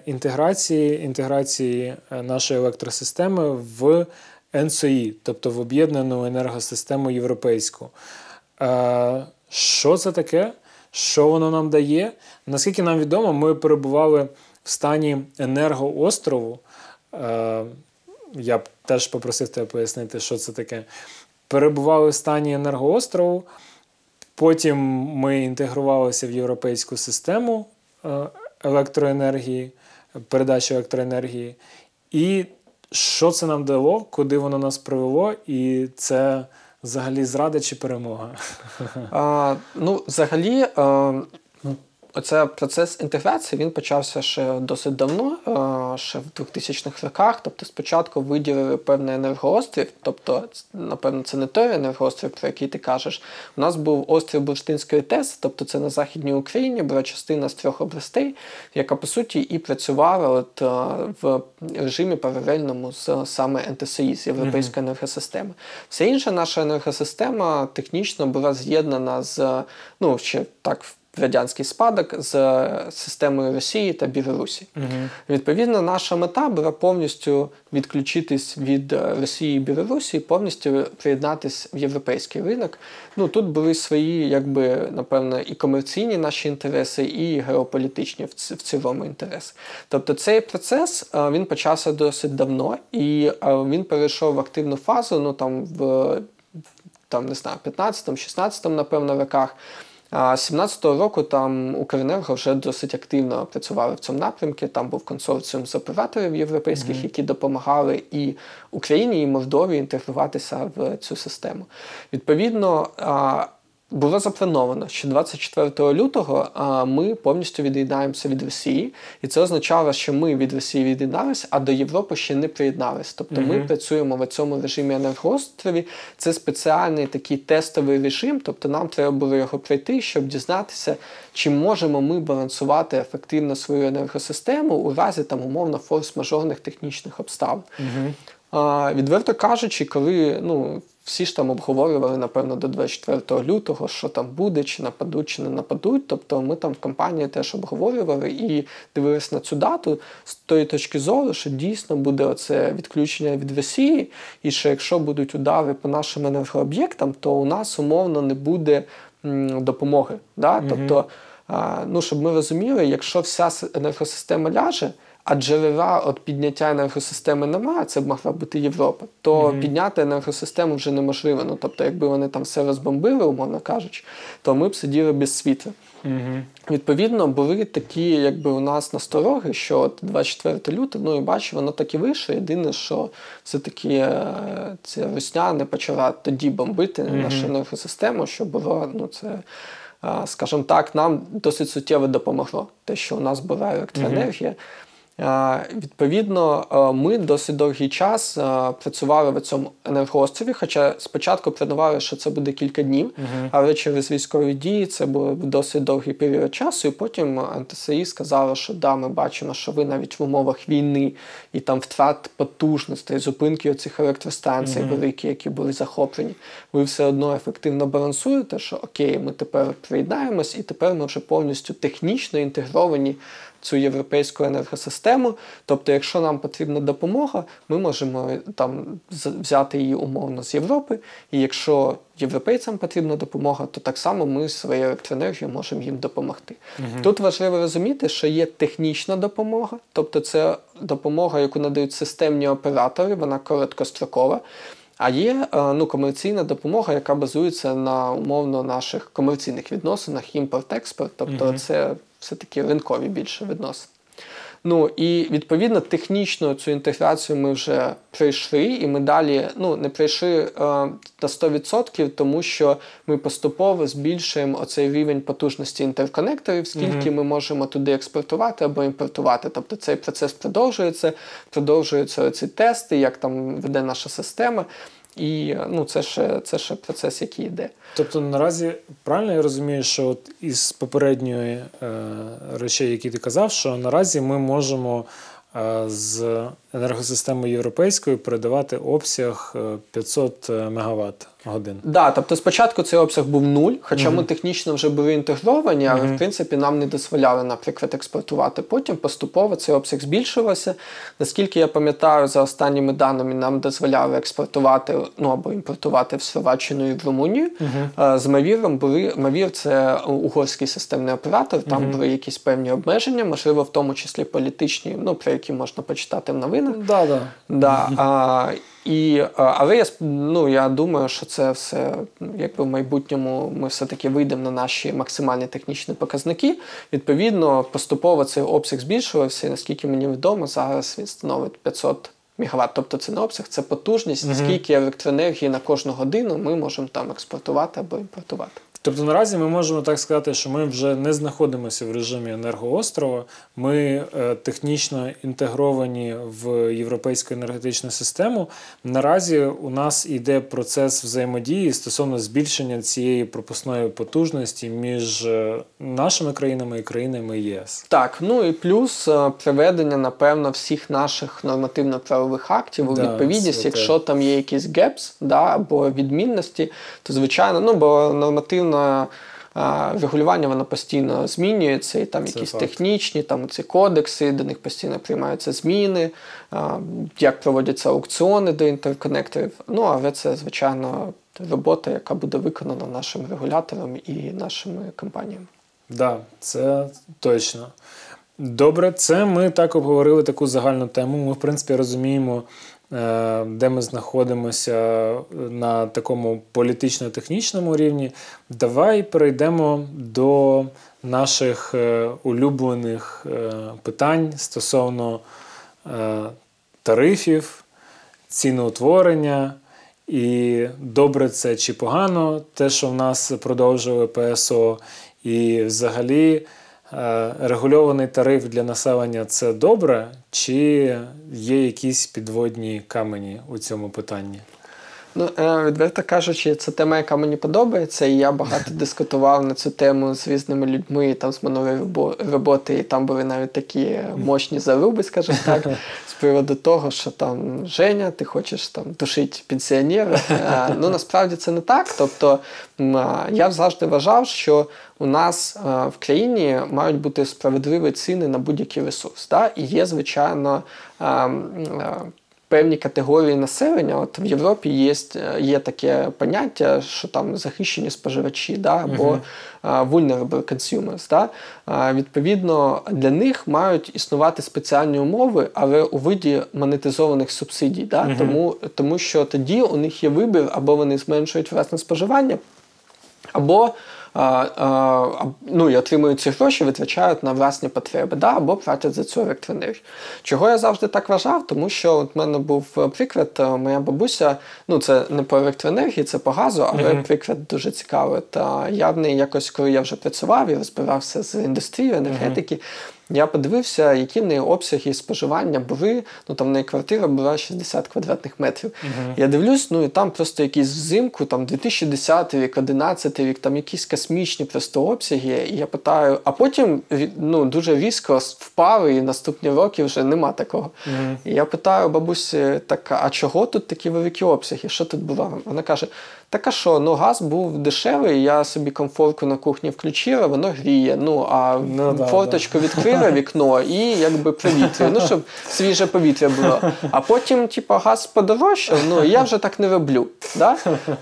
інтеграції, інтеграції е, нашої електросистеми в НСОІ, тобто в об'єднану енергосистему європейську. Е, Що це таке? Що воно нам дає? Наскільки нам відомо, ми перебували в стані енергоострову. Е, Я б теж попросив тебе пояснити, що це таке. Перебували в стані енергоострову. Потім ми інтегрувалися в європейську систему е, електроенергії, передачі електроенергії. І що це нам дало, куди воно нас привело, і це взагалі зрада чи перемога? А, ну, взагалі, а, оце процес інтеграції він почався ще досить давно, ще в 2000-х роках. Тобто, спочатку виділили певний енергоострів, тобто, напевно, це не той енергоострів, про який ти кажеш. У нас був острів Бурштинської ТЕС, тобто це на Західній Україні, була частина з трьох областей, яка по суті і працювала от, в режимі паралельному з саме НТСІ, з Європейської енергосистеми. Все інша наша енергосистема технічно була з'єднана з ну ще так. Радянський спадок з системою Росії та Білорусі. Відповідно, наша мета була повністю відключитись від е, Росії і Білорусі, повністю приєднатись в європейський ринок. Ну тут були свої, якби напевно, і комерційні наші інтереси, і геополітичні в цілому інтереси. Тобто цей процес е, він почався досить давно, і е, він перейшов в активну фазу. Ну там в там не знаю, 15-16, напевно, роках. А 17-го року там Укренерго вже досить активно працювали в цьому напрямку. Там був консорціум з операторів європейських, які допомагали і Україні, і Молдові інтегруватися в цю систему. Відповідно, було заплановано, що 24 лютого а, ми повністю від'єднаємося від Росії, і це означало, що ми від Росії від'єдналися, а до Європи ще не приєднались. Тобто ми працюємо в цьому режимі енергоострові. Це спеціальний такий тестовий режим, тобто нам треба було його пройти, щоб дізнатися, чи можемо ми балансувати ефективно свою енергосистему у разі там умовно форс-мажорних технічних обставин. А, відверто кажучи, коли ну, всі ж там обговорювали, напевно, до 24 лютого, що там буде, чи нападуть, чи не нападуть. Тобто ми там в компанії теж обговорювали і дивилися на цю дату з тої точки зору, що дійсно буде оце відключення від Росії, і що якщо будуть удари по нашим енергооб'єктам, то у нас умовно не буде допомоги. Да? Тобто, ну, щоб ми розуміли, якщо вся енергосистема ляже, а джерела от підняття енергосистеми немає, це б могла бути Європа, то підняти енергосистему вже неможливо. Ну, тобто, якби вони там все розбомбили, умовно кажучи, то ми б сиділи без світла. Відповідно, були такі, якби у нас настороги, що от 24 лютого, ну і бачу, воно так і вийшло. Єдине, що все-таки е, ця русня не почала тоді бомбити нашу енергосистему, що було, ну це. Скажімо так, нам досить суттєво допомогло те, що у нас була електроенергія. Е, Відповідно, е, ми досить довгий час е, працювали в цьому енергоострові, хоча спочатку планували, що це буде кілька днів, але через військові дії це був досить довгий період часу. І потім НТСІ сказали, що да, ми бачимо, що ви навіть в умовах війни і там втрат потужностей, зупинки оцих електростанцій великі, які були захоплені, ви все одно ефективно балансуєте, що окей, ми тепер приєднаємось, і тепер ми вже повністю технічно інтегровані цю європейську енергосистему. Тобто, якщо нам потрібна допомога, ми можемо там взяти її умовно з Європи. І якщо європейцям потрібна допомога, то так само ми своєю електроенергією можемо їм допомогти. Тут важливо розуміти, що є технічна допомога, тобто це допомога, яку надають системні оператори, вона короткострокова. А є е, ну, комерційна допомога, яка базується на умовно наших комерційних відносинах, імпорт-експорт, тобто це все-таки ринкові більше відносини. Ну і відповідно технічно цю інтеграцію ми вже пройшли, і ми далі ну, не пройшли е, на 100%, тому що ми поступово збільшуємо оцей рівень потужності інтерконекторів, скільки ми можемо туди експортувати або імпортувати. Тобто цей процес продовжується, продовжуються ці тести, як там веде наша система. І ну, це ще, це ще процес, який йде. Тобто наразі правильно я розумію, що от із попередньої е, речей, які ти казав, що наразі ми можемо е, з енергосистему європейською передавати обсяг е, 500 МВт годин. Да, тобто спочатку цей обсяг був нуль, хоча ми технічно вже були інтегровані, але в принципі нам не дозволяли, наприклад, експортувати. Потім поступово цей обсяг збільшувався. Наскільки я пам'ятаю, за останніми даними нам дозволяли експортувати ну або імпортувати в Словаччину і в Румунію. Е, З Мавіром були Мавір це угорський системний оператор. Там були якісь певні обмеження, можливо, в тому числі політичні, ну про які можна почитати в новинах. Да, да. Да, а, і, але я, ну, я думаю, що це все, якби в майбутньому ми все-таки вийдемо на наші максимальні технічні показники. Відповідно, поступово цей обсяг збільшувався, і наскільки мені відомо, зараз він становить 500 МВт. Тобто це не обсяг, це потужність, скільки електроенергії на кожну годину ми можемо там експортувати або імпортувати. Тобто наразі ми можемо так сказати, що ми вже не знаходимося в режимі енергоострова. Ми е, технічно інтегровані в європейську енергетичну систему. Наразі у нас йде процес взаємодії стосовно збільшення цієї пропускної потужності між е, нашими країнами і країнами ЄС. Так, ну і плюс е, приведення, напевно, всіх наших нормативно-правових актів у Да, відповідність, це якщо там є якісь гепс да, або відмінності, то звичайно, ну бо нормативне е, регулювання воно постійно змінюється, і там Це якісь факт. технічні, там ці кодекси, до них постійно приймаються зміни, як проводяться аукціони до інтерконекторів. Ну, але це, звичайно, робота, яка буде виконана нашим регулятором і нашими компаніями. Да, це точно. Добре, це ми так обговорили таку загальну тему. Ми, в принципі, розуміємо, де ми знаходимося на такому політично-технічному рівні. Давай перейдемо до наших е, улюблених е, питань стосовно е, тарифів, ціноутворення. І добре це чи погано, те, що в нас продовжили ПСО, і взагалі е, регульований тариф для населення це добре, чи є якісь підводні камені у цьому питанні? Ну, е, відверто кажучи, це тема, яка мені подобається, і я багато дискутував на цю тему з різними людьми там з минулої роботи, і там були навіть такі мощні заруби, скажімо так, з приводу того, що там Женя, ти хочеш там душити пенсіонерів. Е, Ну насправді це не так. Тобто я завжди вважав, що у нас е, в країні мають бути справедливі ціни на будь-який ресурс. Да? І є, звичайно, е, м, е, певні категорії населення. От в Європі є, є таке поняття, що там захищені споживачі, да, або а, vulnerable consumers. Да. Відповідно, для них мають існувати спеціальні умови, але у виді монетизованих субсидій. Да. Тому, тому що тоді у них є вибір, або вони зменшують власне споживання, або ну, і отримують ці гроші, витрачають на власні потреби, да, або платять за цю електроенергію. Чого я завжди так вважав? Тому що от в мене був е, приклад, е, моя бабуся, ну це не по електроенергії, це по газу, але приклад дуже цікавий. Та я в неї якось, коли я вже працював і розбирався з індустрією енергетики. Я подивився, які в неї обсяги споживання були. Ну там в неї квартира була 60 квадратних метрів. Я дивлюсь, ну і там просто якісь взимку, там 2010 рік, 11 рік, там якісь космічні просто обсяги. І я питаю, а потім ну, дуже різко впав, і наступні роки вже нема такого. І я питаю бабусі, так а чого тут такі великі обсяги? Що тут було? Вона каже: так а що, ну газ був дешевий, я собі комфорку на кухні включила, воно гріє. Ну а Ну, да, форточку відкрила вікно і якби провітрює, ну щоб свіже повітря було. А потім, типу, газ подорожчав, ну я вже так не роблю. Да?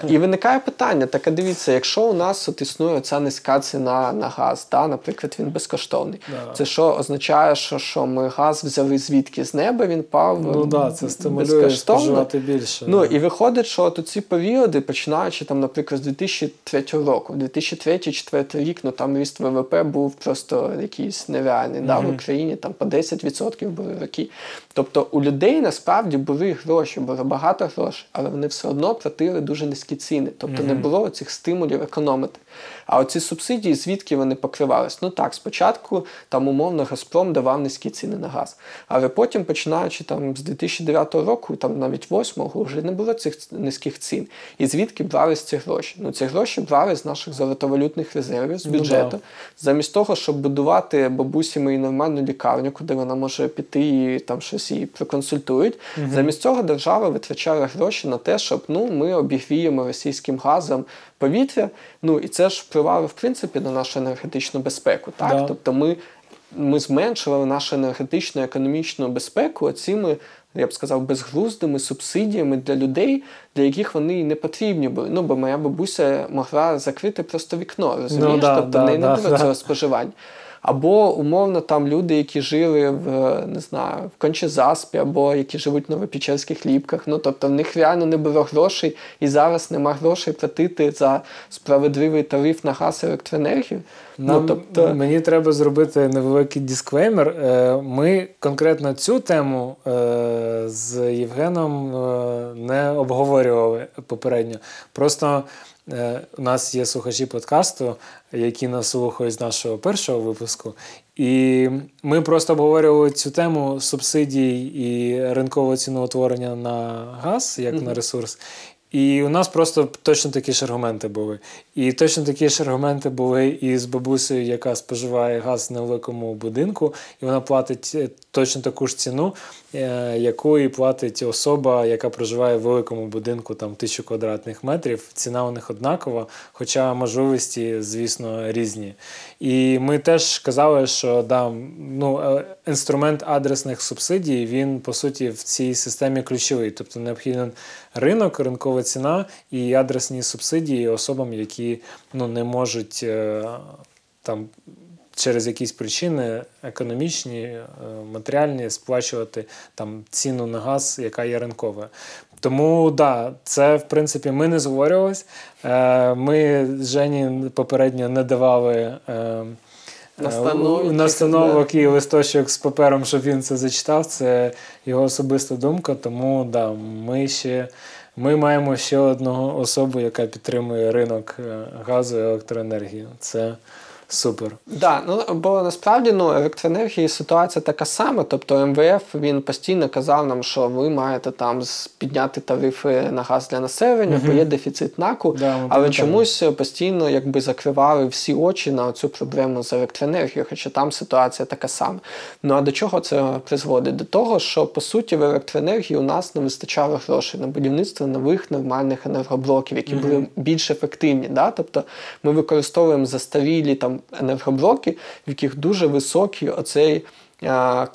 І виникає питання: так а дивіться, якщо у нас от існує ця низька ціна на газ, да? наприклад, він безкоштовний. Да. Це що означає, що, що ми газ взяли звідки з неба, він пав Ну да, це стимулює безкоштовно. споживати більше. Ну да. і виходить, що от ці періоди, починаючи там, наприклад, з 2003 року, 2003-2004 рік, ну там ріст ВВП був просто якийсь нереальний. Да, в Україні там по 10% були роки. Тобто у людей насправді були гроші, було багато грошей, але вони все одно платили дуже низькі ціни. Тобто не було цих стимулів економити. А оці субсидії, звідки вони покривались? Ну так, спочатку там умовно Газпром давав низькі ціни на газ. Але потім, починаючи там з 2009 року, там навіть 2008, вже не було цих низьких цін. І звідки брались ці гроші? Ну ці гроші брали з наших золотовалютних резервів, з Ну, бюджету. да. Замість того, щоб будувати бабусі мої нормальну лікарню, куди вона може піти і там щось її проконсультують. Замість цього держава витрачає гроші на те, щоб ну ми обігріємо російським газом повітря. Ну і це ж впливає в принципі на нашу енергетичну безпеку. Так, Да. тобто ми, ми зменшували нашу енергетичну економічну безпеку цими. Я б сказав, безглуздими субсидіями для людей, для яких вони і не потрібні були. Ну, бо моя бабуся могла закрити просто вікно, розумієш? Ну, да, тобто да, в неї да, не було да. цього споживання. Або умовно там люди, які жили в не знаю, в Кончезаспі, або які живуть в Новопечерських ліпках. Ну тобто в них реально не було грошей, і зараз нема грошей платити за справедливий тариф на газ і електроенергію. Нам, ну, тобто, Мені треба зробити невеликий дисклеймер. Е, Ми конкретно цю тему е, з Євгеном е, не обговорювали попередньо. Просто е, у нас є слухачі подкасту, які нас слухають з нашого першого випуску. І ми просто обговорювали цю тему субсидій і ринкового ціноутворення на газ як на ресурс. І у нас просто точно такі ж аргументи були. І точно такі ж аргументи були і з бабусею, яка споживає газ на великому будинку, і вона платить е, точно таку ж ціну, е, яку і платить особа, яка проживає в великому будинку, там тисячу квадратних метрів. Ціна у них однакова, хоча можливості, звісно, різні. І ми теж казали, що да, ну, е, інструмент адресних субсидій він по суті в цій системі ключовий. Тобто необхіден ринок, ринкова ціна і адресні субсидії особам, які ну, не можуть е, там. Через якісь причини економічні, е, матеріальні сплачувати там ціну на газ, яка є ринковою. Тому да, це в принципі ми не зговорювалися. Е, Ми Жені попередньо не давали е, Настановок, настановок і листочок з папером, щоб він це зачитав. Це його особиста думка. Тому да, ми ще ми маємо ще одну особу, яка підтримує ринок газу і електроенергії. Це супер. Да, ну бо насправді ну електроенергії ситуація така сама. Тобто МВФ він постійно казав нам, що ви маєте там підняти тарифи на газ для населення, бо є дефіцит наку. Да, але чомусь постійно якби закривали всі очі на цю проблему з електроенергією, хоча там ситуація така сама. Ну а до чого це призводить? До того, що по суті в електроенергії у нас не вистачало грошей на будівництво нових нормальних енергоблоків, які були більш ефективні. Да? Тобто ми використовуємо застарілі там енергоблоки, в яких дуже високий оцей.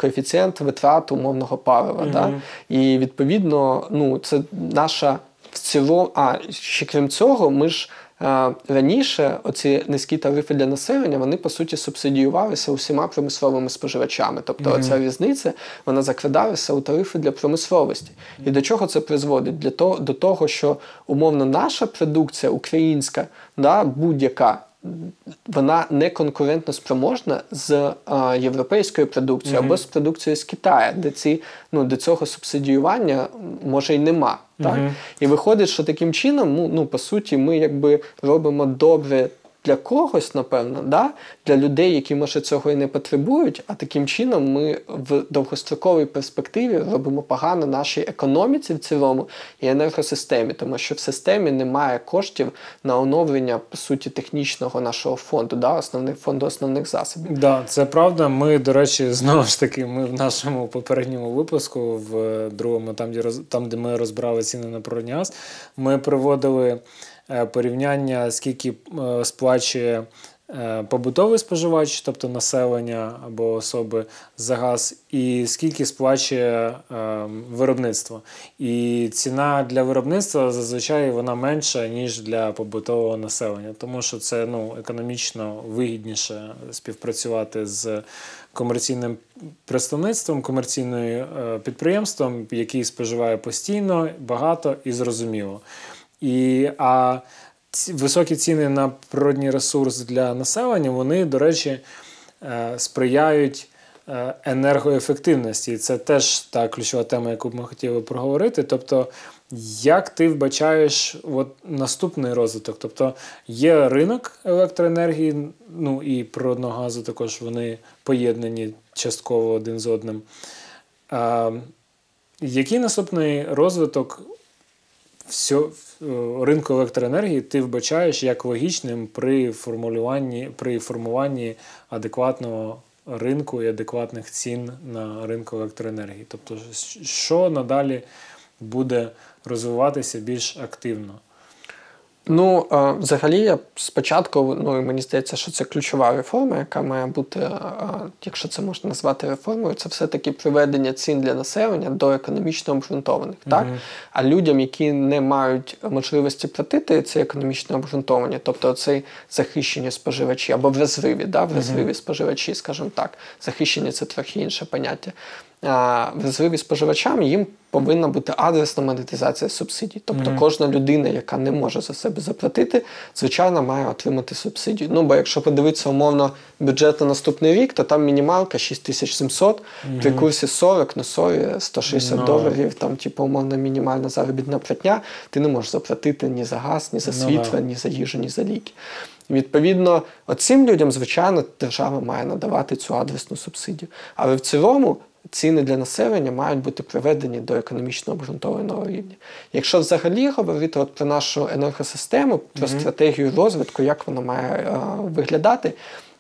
Коефіцієнт витрат умовного палива. Да? І відповідно, ну, це наша в цілому. А ще крім цього, ми ж а, раніше оці низькі тарифи для населення вони по суті субсидіювалися усіма промисловими споживачами. Тобто оця різниця вона закладалася у тарифи для промисловості. І до чого це призводить? Для того, до того, що умовно наша продукція українська, да, будь-яка. Вона не конкурентно спроможна з а, європейською продукцією або з продукцією з Китаю, де ці ну до цього субсидіювання може й нема. Так і виходить, що таким чином, ну, ну по суті, ми якби робимо добре для когось, напевно, да? для людей, які може цього і не потребують. А таким чином ми в довгостроковій перспективі робимо погано нашій економіці в цілому і енергосистемі, тому що в системі немає коштів на оновлення по суті технічного нашого фонду, да? основних фонду основних засобів. Да, це правда. Ми, до речі, знову ж таки, ми в нашому попередньому випуску, в другому, там, де там, де ми розбирали ціни на природний газ, ми проводили порівняння, скільки е, сплачує е, побутовий споживач, тобто населення або особи за газ, і скільки сплачує е, виробництво. І ціна для виробництва зазвичай вона менша, ніж для побутового населення, тому що це ну, економічно вигідніше співпрацювати з комерційним представництвом, комерційним е, підприємством, який споживає постійно, багато і зрозуміло. І, а ці, високі ціни на природній ресурс для населення, вони, до речі, е, сприяють е, енергоефективності. Це теж та ключова тема, яку б ми хотіли проговорити. Тобто, як ти вбачаєш от, наступний розвиток? Тобто є ринок електроенергії, ну і природного газу також вони поєднані частково один з одним. А, який наступний розвиток всьо, е, ринку електроенергії ти вбачаєш як логічним при формулюванні, при формуванні адекватного ринку і адекватних цін на ринку електроенергії. Тобто, що надалі буде розвиватися більш активно? Ну, е, взагалі, я спочатку, ну і мені здається, що це ключова реформа, яка має бути, е, якщо це можна назвати реформою, це все-таки приведення цін для населення до економічно обґрунтованих. Так? А людям, які не мають можливості платити ці економічно обґрунтовані, тобто цей захищені споживачі або вразливі, да? вразливі споживачі, скажімо так, захищені це трохи інше поняття. А, вразливі споживачам їм повинна бути адресна монетизація субсидій. Тобто кожна людина, яка не може за себе заплатити, звичайно, має отримати субсидію. Ну, бо якщо подивитися умовно бюджет на наступний рік, то там мінімалка 6700, при курсі 40, ну sorry, 160 Ну. доларів, там, типу, умовно, мінімальна заробітна платня, ти не можеш заплатити ні за газ, ні за Ну, світло, да. ні за їжу, ні за ліки. Відповідно, оцим людям, звичайно, держава має надавати цю адресну субсидію. Але в цілому ціни для населення мають бути приведені до економічно обґрунтованого рівня. Якщо взагалі говорити от про нашу енергосистему, про стратегію розвитку, як вона має е, виглядати,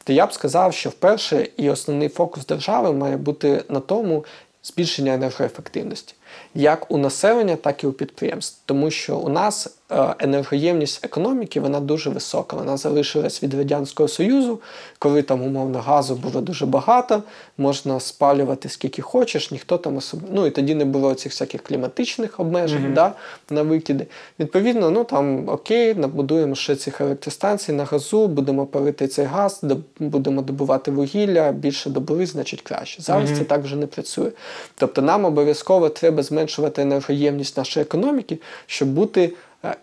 то я б сказав, що вперше і основний фокус держави має бути на тому збільшення енергоефективності. Як у населення, так і у підприємств. Тому що у нас енергоємність економіки вона дуже висока. Вона залишилась від Радянського Союзу, коли там умовно газу було дуже багато, можна спалювати скільки хочеш, ніхто там особ... Ну і тоді не було цих всяких кліматичних обмежень да, на викиди. Відповідно, ну там окей, набудуємо ще цих електростанцій на газу, будемо палити цей газ, будемо добувати вугілля, більше добули, значить краще. Зараз це так вже не працює. Тобто нам обов'язково треба зменшувати енергоємність нашої економіки, щоб бути е,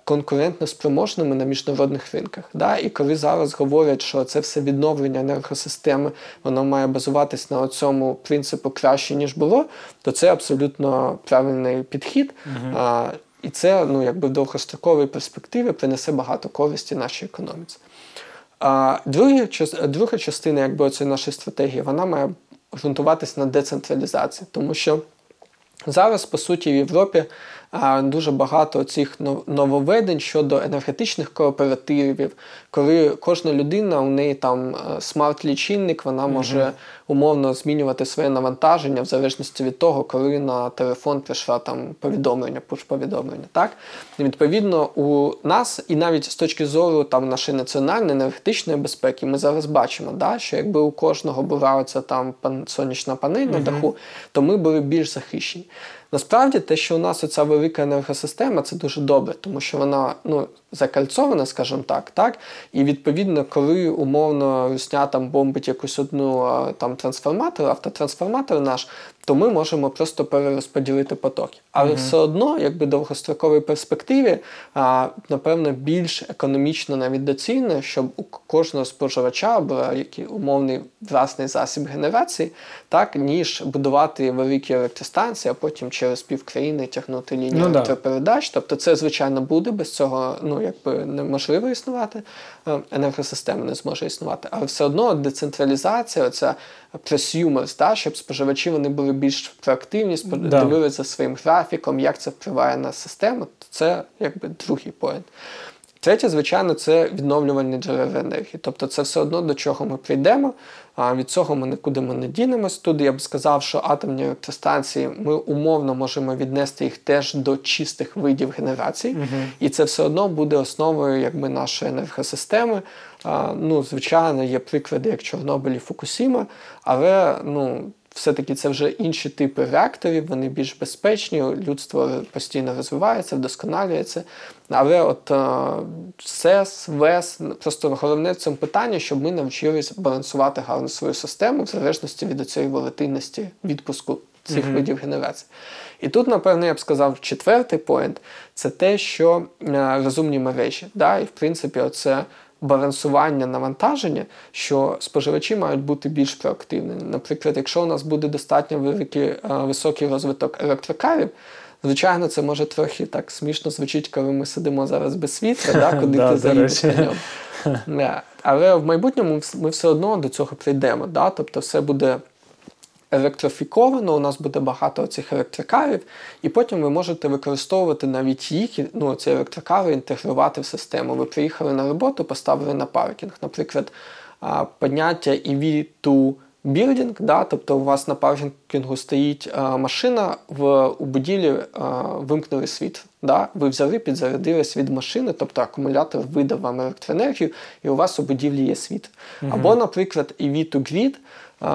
конкурентно спроможними на міжнародних ринках. Да? І коли зараз говорять, що це все відновлення енергосистеми, воно має базуватись на цьому принципу краще, ніж було, то це абсолютно правильний підхід. А, і це ну, якби в довгостроковій перспективі принесе багато користі нашій економіці. А друга, друга частина якби, цієї нашої стратегії вона має ґрунтуватись на децентралізації, тому що зараз, по суті, в Європі дуже багато цих нов- нововведень щодо енергетичних кооперативів, коли кожна людина, у неї там е, смарт-лічильник, вона може умовно змінювати своє навантаження в залежності від того, коли на телефон прийшла там повідомлення, пуш-повідомлення. Так? І відповідно, у нас, і навіть з точки зору там нашої національної енергетичної безпеки, ми зараз бачимо, да, що якби у кожного була оця там сонячна панель на даху, то ми були більш захищені. Насправді, те, що у нас оця велика енергосистема, це дуже добре, тому що вона ну, закальцована, скажімо так, так. І відповідно, коли умовно Русня там бомбить якусь одну там трансформатор, автотрансформатор наш, то ми можемо просто перерозподілити потоки. Але все одно, якби довгостроковій перспективі, а, напевно, більш економічно навіть доцільно, щоб у кожного споживача був який умовний власний засіб генерації, так ніж будувати великі електростанції, а потім через півкраїни тягнути лінії Ну да. електропередач. Тобто, це звичайно буде без цього, ну якби неможливо існувати. е, Енергосистема не зможе існувати, але все одно децентралізація, оця prosumers, да, щоб споживачі вони були більш проактивні, Да. дивилися за своїм графіком, як це впливає на систему. то Це якби другий point. Третє, звичайно, це відновлювальні джерела енергії. Тобто це все одно до чого ми прийдемо. А від цього ми нікуди ми не дінемось. Тут я б сказав, що атомні електростанції ми умовно можемо віднести їх теж до чистих видів генерації, і це все одно буде основою якби нашої енергосистеми. А, ну, звичайно, є приклади, як Чорнобиль і Фукусіма, але ну. Все-таки це вже інші типи реакторів, вони більш безпечні, людство постійно розвивається, вдосконалюється. Але от е, СЕС, ВЕС, просто головне в цьому питанні, щоб ми навчились балансувати гарно свою систему в залежності від цієї волатильності відпуску цих видів генерації. І тут, напевно, я б сказав, четвертий поінт це те, що е, розумні мережі. Да? І в принципі, оце балансування навантаження, що споживачі мають бути більш проактивними. Наприклад, якщо у нас буде достатньо великий, е, високий розвиток електрокарів, звичайно, це може трохи так смішно звучить, коли ми сидимо зараз без світла, да, куди ти заїдеш на ньому. Але в майбутньому ми все одно до цього прийдемо. Да? Тобто все буде електрофіковано, у нас буде багато цих електрокарів, і потім ви можете використовувати навіть їх, ну, ці електрикари інтегрувати в систему. Ви приїхали на роботу, поставили на паркінг. Наприклад, поняття EV to білдинг, да, тобто у вас на паркінгу стоїть е, машина, в, у будівлі е, вимкнули світ. Да? Ви взяли, підзарядились від машини, тобто акумулятор видав вам електроенергію, і у вас у будівлі є світ. Або, наприклад, EV to Grid,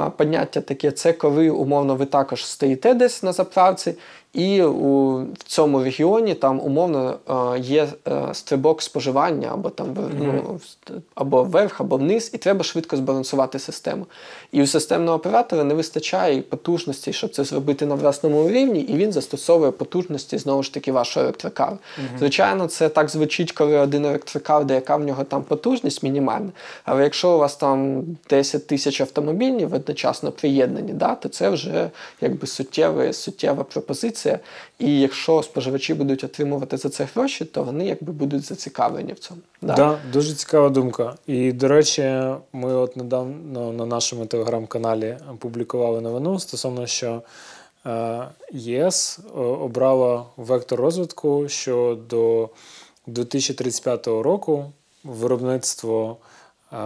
е, поняття таке, це коли умовно ви також стоїте десь на заправці, і у в цьому регіоні там умовно е, є е, стрибок споживання, або там ну, або вверх, або вниз, і треба швидко збалансувати систему. І у системного оператора не вистачає потужності, щоб це зробити на власному рівні, і він застосовує потужності знову ж таки вашого електрокару. Звичайно, це так звучить, коли один електрокар, де яка в нього там потужність мінімальна. Але якщо у вас там 10 тисяч автомобілів одночасно приєднані, да, то це вже якби суттєва, суттєва пропозиція. І якщо споживачі будуть отримувати за це гроші, то вони якби будуть зацікавлені в цьому. Да. да, дуже цікава думка. І, до речі, ми от недавно на нашому телеграм-каналі опублікували новину стосовно, що е, ЄС е, обрала вектор розвитку, що до 2035 року виробництво е,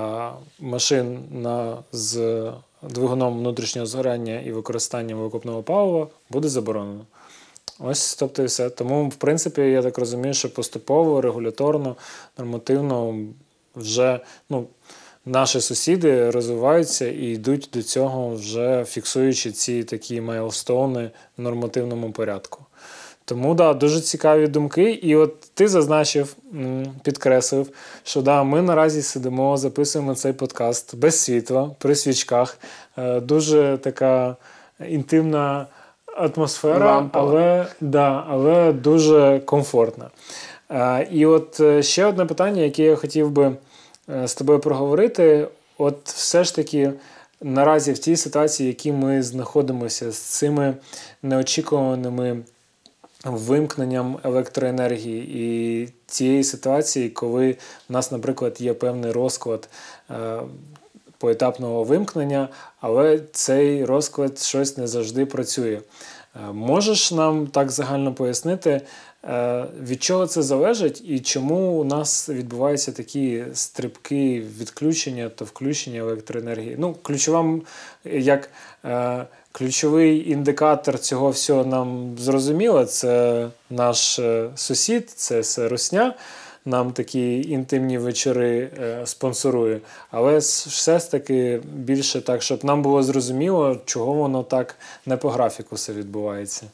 машин на, з двигуном внутрішнього згорання і використанням викопного палива буде заборонено. Ось, тобто, і все. Тому, в принципі, я так розумію, що поступово, регуляторно, нормативно вже ну, наші сусіди розвиваються і йдуть до цього, вже фіксуючи ці такі майлстоуни в нормативному порядку. Тому да, дуже цікаві думки. І от ти зазначив, підкреслив, що да, ми наразі сидимо, записуємо цей подкаст без світла, при свічках. Е, Дуже така інтимна атмосфера, Лампова. але, да, але дуже комфортна. Е, І от е, ще одне питання, яке я хотів би е, з тобою проговорити. От все ж таки, наразі в тій ситуації, в якій ми знаходимося з цими неочікуваними вимкненням електроенергії і цієї ситуації, коли в нас, наприклад, є певний розклад поетапного вимкнення, але цей розклад щось не завжди працює. Е, Можеш нам так загально пояснити, е, від чого це залежить і чому у нас відбуваються такі стрибки відключення та включення електроенергії? Ну, ключова, як е, ключовий індикатор цього всього нам зрозуміло, це наш сусід, це все Росня. Нам такі інтимні вечори е, спонсорує. Але все ж таки більше так, щоб нам було зрозуміло, чого воно так не по графіку все відбувається.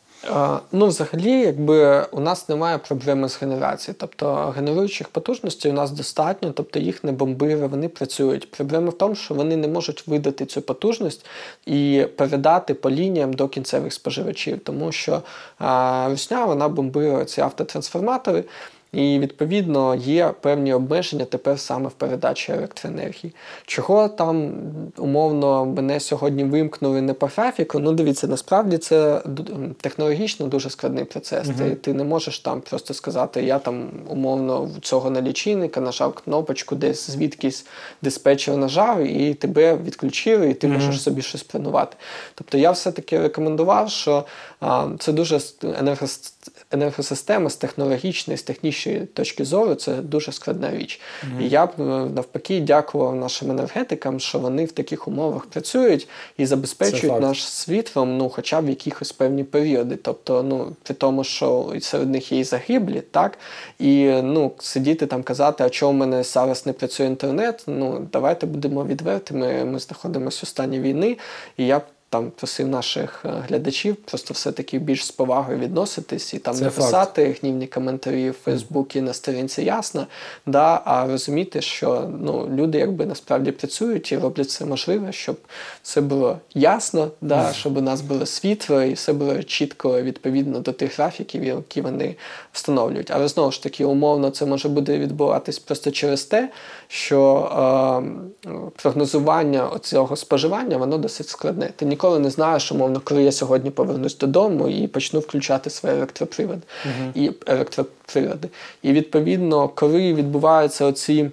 Ну, взагалі, якби у нас немає проблеми з генерацією. Тобто генеруючих потужностей у нас достатньо, тобто їх не бомбили, вони працюють. Проблема в тому, що вони не можуть видати цю потужність і передати по лініям до кінцевих споживачів, тому що е, русня вона бомбила ці автотрансформатори. І відповідно є певні обмеження тепер саме в передачі електроенергії. Чого там умовно мене сьогодні вимкнули не по графіку? Ну дивіться, насправді це технологічно дуже складний процес. Ти, ти не можеш там просто сказати, я там умовно цього на лічильника нажав кнопочку, десь звідкись диспетчер нажав, і тебе відключили, і ти можеш собі щось планувати. Тобто я все-таки рекомендував, що а, це дуже с- енергос- енергосистема з технологічної, з технічної точки зору, це дуже складна річ. І я б е, навпаки дякував нашим енергетикам, що вони в таких умовах працюють і забезпечують наш світлом, ну, хоча б якихось певні періоди. Тобто, ну, при тому, що серед них є і загиблі, так? І ну, сидіти там казати, а чого в мене зараз не працює інтернет. Ну, давайте будемо відвертими. Ми знаходимося у стані війни, і я б там просив наших е, глядачів просто все-таки більш з повагою відноситись і там Це написати гнівні коментарі в Фейсбуці на сторінці ясно, да, а розуміти, що ну, люди якби насправді працюють і роблять все можливе, щоб все було ясно, да, щоб у нас було світло і все було чітко відповідно до тих графіків, які вони встановлюють. Але знову ж таки, умовно, це може буде відбуватись просто через те, що е, прогнозування цього споживання воно досить складне. Ти ніколи не знаєш, умовно, коли я сьогодні повернусь додому і почну включати свій електропривод і електроприлади. І відповідно, коли відбуваються оці.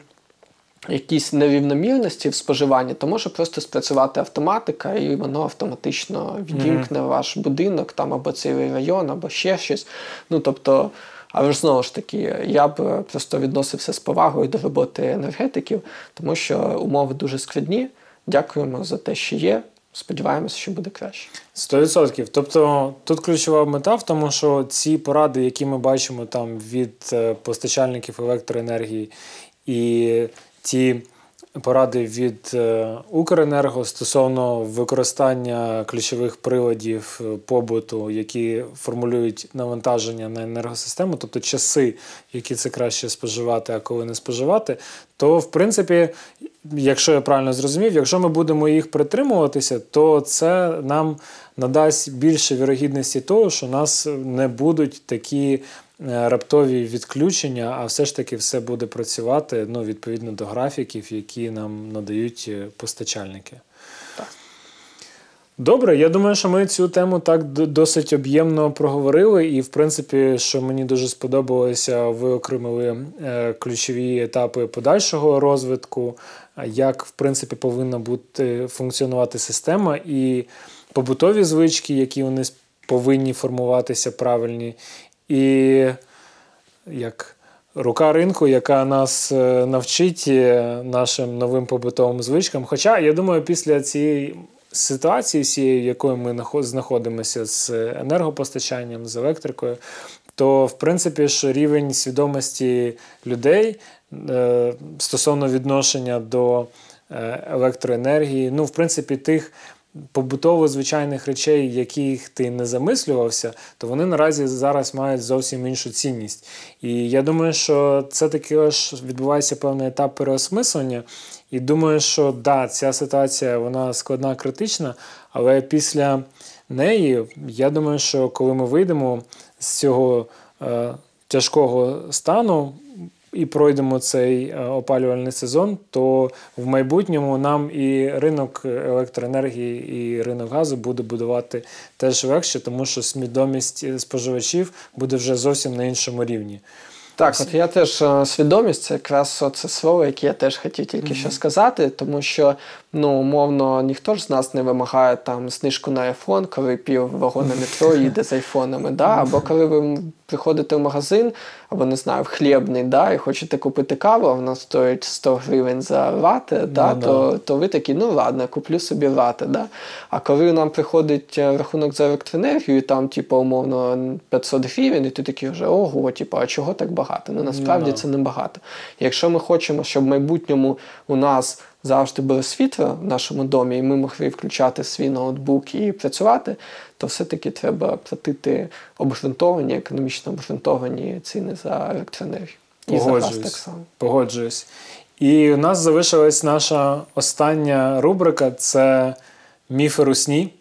Якісь нерівномірності в споживанні, то може просто спрацювати автоматика, і воно автоматично відімкне ваш будинок, там або цілий район, або ще щось. Ну тобто, але ж знову ж таки, я б просто відносився з повагою до роботи енергетиків, тому що умови дуже складні. Дякуємо за те, що є. Сподіваємося, що буде краще. 100%. Тобто тут ключова мета в тому, що ці поради, які ми бачимо там від е, постачальників електроенергії, і ті поради від е, Укренерго стосовно використання ключових приладів е, побуту, які формулюють навантаження на енергосистему, тобто часи, які це краще споживати, а коли не споживати, то в принципі, якщо я правильно зрозумів, якщо ми будемо їх притримуватися, то це нам надасть більше вірогідності того, що у нас не будуть такі е, раптові відключення, а все ж таки все буде працювати ну, відповідно до графіків, які нам надають е, постачальники. Добре, я думаю, що ми цю тему так досить об'ємно проговорили, і в принципі, що мені дуже сподобалося, ви окремили е, ключові етапи подальшого розвитку, як в принципі повинна бути функціонувати система, і побутові звички, які вони повинні формуватися правильні, і як рука ринку, яка нас е, навчить е, нашим новим побутовим звичкам. Хоча я думаю, після цієї ситуації, всією, в якої ми знаходимося з енергопостачанням, з електрикою, то в принципі ж рівень свідомості людей е, стосовно відношення до е, електроенергії, ну, в принципі, тих побутово звичайних речей, яких ти не замислювався, то вони наразі зараз мають зовсім іншу цінність. І я думаю, що це таки ж відбувається певний етап переосмислення. І думаю, що да, ця ситуація вона складна, критична, але після неї я думаю, що коли ми вийдемо з цього е, тяжкого стану, і пройдемо цей е, опалювальний сезон, то в майбутньому нам і ринок електроенергії, і ринок газу буде будувати теж легше, тому що свідомість споживачів буде вже зовсім на іншому рівні. Так, от я теж е, свідомість, це якраз це слово, яке я теж хотів тільки що сказати, тому що ну умовно ніхто ж з нас не вимагає там знижку на айфон, коли пів вагона метро їде з айфонами. Да? Або коли ви приходите в магазин, або не знаю, в хлібний, да, і хочете купити каву, а вона стоїть 100 гривень за лате, да, Ну, то, то ви такі, ну ладно, куплю собі лате. Да? А коли нам приходить е, рахунок за електроенергію, і там, типу, умовно, 500 гривень, і ти такий вже ого, типу, а чого так багато? Ну насправді Ну, це не багато. Якщо ми хочемо, щоб в майбутньому у нас завжди було світло в нашому домі, і ми могли включати свій ноутбук і працювати, то все-таки треба платити обґрунтовані, економічно обґрунтовані ціни за електроенергію. І за газ так само. Погоджуюсь. І у нас залишилась наша остання рубрика це міфи русні.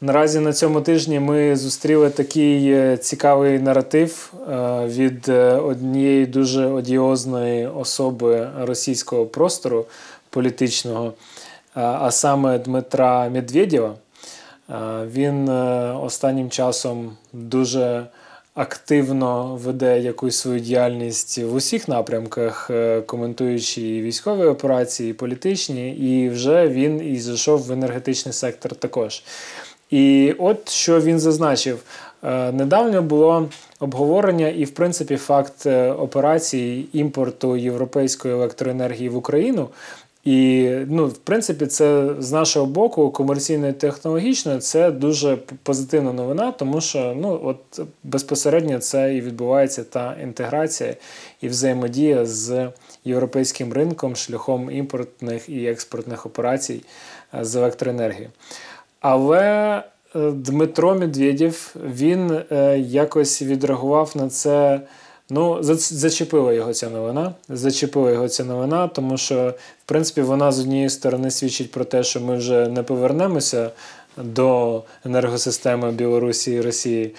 Наразі на цьому тижні ми зустріли такий е, цікавий наратив е, від е, однієї дуже одіозної особи російського простору політичного, а саме Дмитра Медведєва. Е, Він е, останнім часом дуже активно веде якусь свою діяльність в усіх напрямках, е, коментуючи і військові операції, і політичні, і вже він і зайшов в енергетичний сектор також. І от що він зазначив. Недавно було обговорення і, в принципі, факт операції імпорту європейської електроенергії в Україну. І, ну, в принципі, це з нашого боку, комерційно і технологічно, це дуже позитивна новина, тому що ну, от безпосередньо це і відбувається та інтеграція і взаємодія з європейським ринком шляхом імпортних і експортних операцій е, з електроенергією. Але е, Дмитро Медведєв він е, якось відреагував на це. Ну, зачепила його ця новина. Зачепила його ця новина, тому що, в принципі, вона з однієї сторони свідчить про те, що ми вже не повернемося до енергосистеми Білорусі і Росії.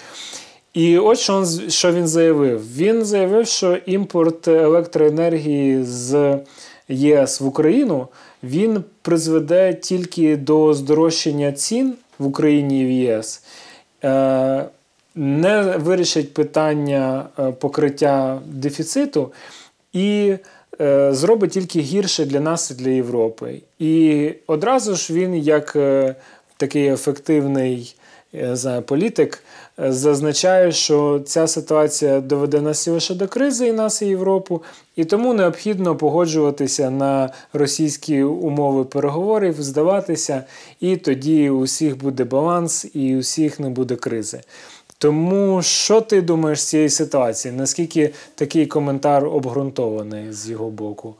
І от що, він що він заявив: він заявив, що імпорт електроенергії з ЄС в Україну він призведе тільки до здорожчання цін в Україні і в ЄС. Е, не вирішить питання е, покриття дефіциту і е, зробить тільки гірше для нас і для Європи. І одразу ж він, як е, такий ефективний знаю, політик зазначає, що ця ситуація доведе нас лише до кризи і нас, і Європу, і тому необхідно погоджуватися на російські умови переговорів, здаватися, і тоді у всіх буде баланс, і у всіх не буде кризи. Тому що ти думаєш з цієї ситуації? Наскільки такий коментар обґрунтований з його боку?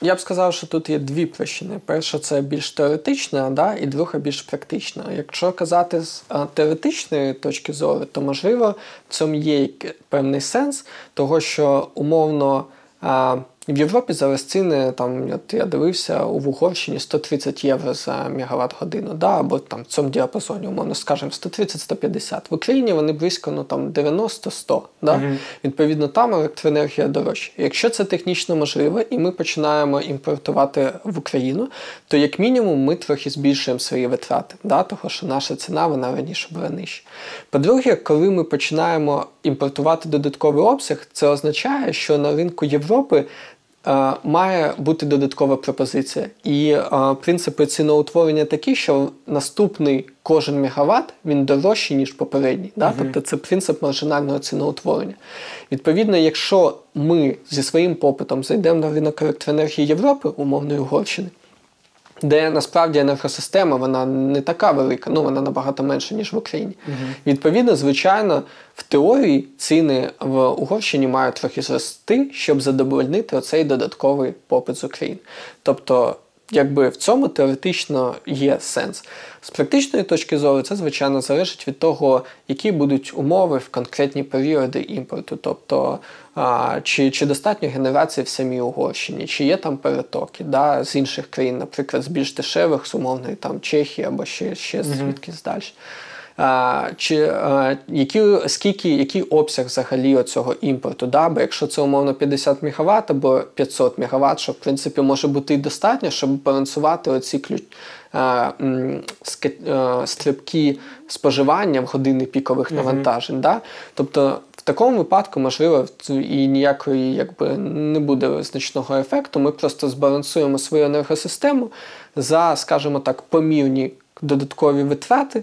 Я б сказав, що тут є дві причини. Перша це більш теоретична, да, і друга більш практична. Якщо казати з теоретичної точки зору, то можливо в цьому є певний сенс, того що умовно. А, в Європі зараз ціни, там, от я дивився, у Угорщині 130 євро за мегаватт годину, да, або там в цьому діапазоні, умовно скажемо, 130-150. В Україні вони близько ну, там, 90-100. Да? Відповідно, там електроенергія дорожча. Якщо це технічно можливо, і ми починаємо імпортувати в Україну, то як мінімум ми трохи збільшуємо свої витрати, да? того що наша ціна вона раніше була нижча. По-друге, коли ми починаємо імпортувати додатковий обсяг, це означає, що на ринку Європи. Е, Має бути додаткова пропозиція. І е, принципи ціноутворення такі, що наступний кожен мегаватт він дорожчий, ніж попередній. Да? Тобто це принцип маржинального ціноутворення. Відповідно, якщо ми зі своїм попитом зайдемо на ринок електроенергії Європи, умовної Угорщини, де насправді енергосистема вона не така велика, ну вона набагато менша, ніж в Україні. Відповідно, звичайно, в теорії ціни в Угорщині мають трохи зрости, щоб задовольнити оцей додатковий попит з України. Тобто, якби в цьому теоретично є сенс. З практичної точки зору, це звичайно залежить від того, які будуть умови в конкретні періоди імпорту. Тобто, а, чи, чи достатньо генерації в самій Угорщині, чи є там перетоки да, з інших країн, наприклад, з більш дешевих, з умовної там Чехії або ще, ще звідкись далі. А, чи а, які, скільки, який обсяг взагалі цього імпорту? Да? Бо якщо це умовно 50 МВт або 500 МВт, що в принципі може бути і достатньо, щоб балансувати оці ключ, а, м, а, стрибки споживання в години пікових навантажень. Да? Тобто в такому випадку, можливо, і ніякої якби, не буде значного ефекту. Ми просто збалансуємо свою енергосистему за, скажімо так, помірні додаткові витрати.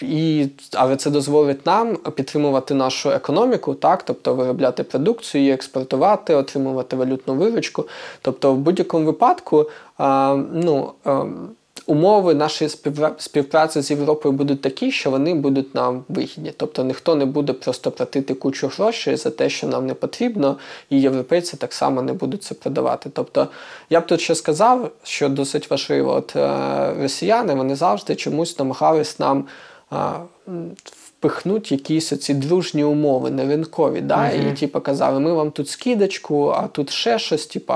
І, але це дозволить нам підтримувати нашу економіку, так, тобто виробляти продукцію, експортувати, отримувати валютну виручку. Тобто, в будь-якому випадку ну, а, умови нашої співпраці з Європою будуть такі, що вони будуть нам вигідні. Тобто ніхто не буде просто платити кучу грошей за те, що нам не потрібно, і європейці так само не будуть це продавати. Тобто, я б тут ще сказав, що досить важливо, от е, росіяни вони завжди чомусь намагались нам. м, Впихнуть якісь оці дружні умови, не ринкові, да? і типу, казали, ми вам тут скидочку, а тут ще щось. Типу,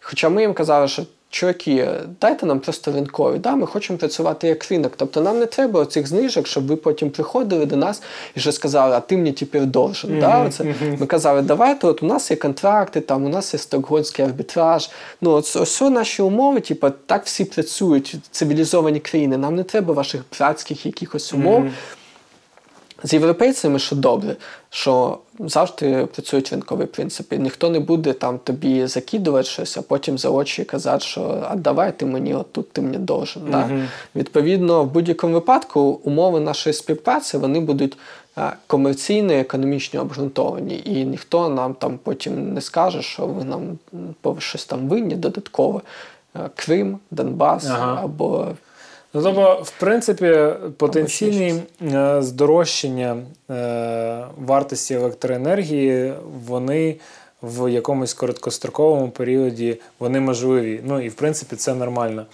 хоча ми їм казали, що чуваки, дайте нам просто ринкові, да? ми хочемо працювати як ринок. Тобто нам не треба оцих знижок, щоб ви потім приходили до нас і вже сказали, а ти мені тепер должен. Да? Оце. Ми казали, давайте, от у нас є контракти, там у нас є стокгольмський арбітраж. Ну, ось, ось наші умови, типу, так всі працюють, цивілізовані країни. Нам не треба ваших братських якихось умов. З європейцями, що добре, що завжди працюють ринкові принципи. Ніхто не буде там тобі закидувати щось, а потім за очі казати, що а давай ти мені отут ти мені должен. Да? Відповідно, в будь-якому випадку умови нашої співпраці вони будуть комерційно економічно обґрунтовані. І ніхто нам там потім не скаже, що ви нам щось там винні додатково. Е, Крим, Донбас Ага. або Ну, тобто, в принципі, потенційне е, здорожчання е, вартості електроенергії, вони в якомусь короткостроковому періоді вони можливі. Ну і в принципі це нормально.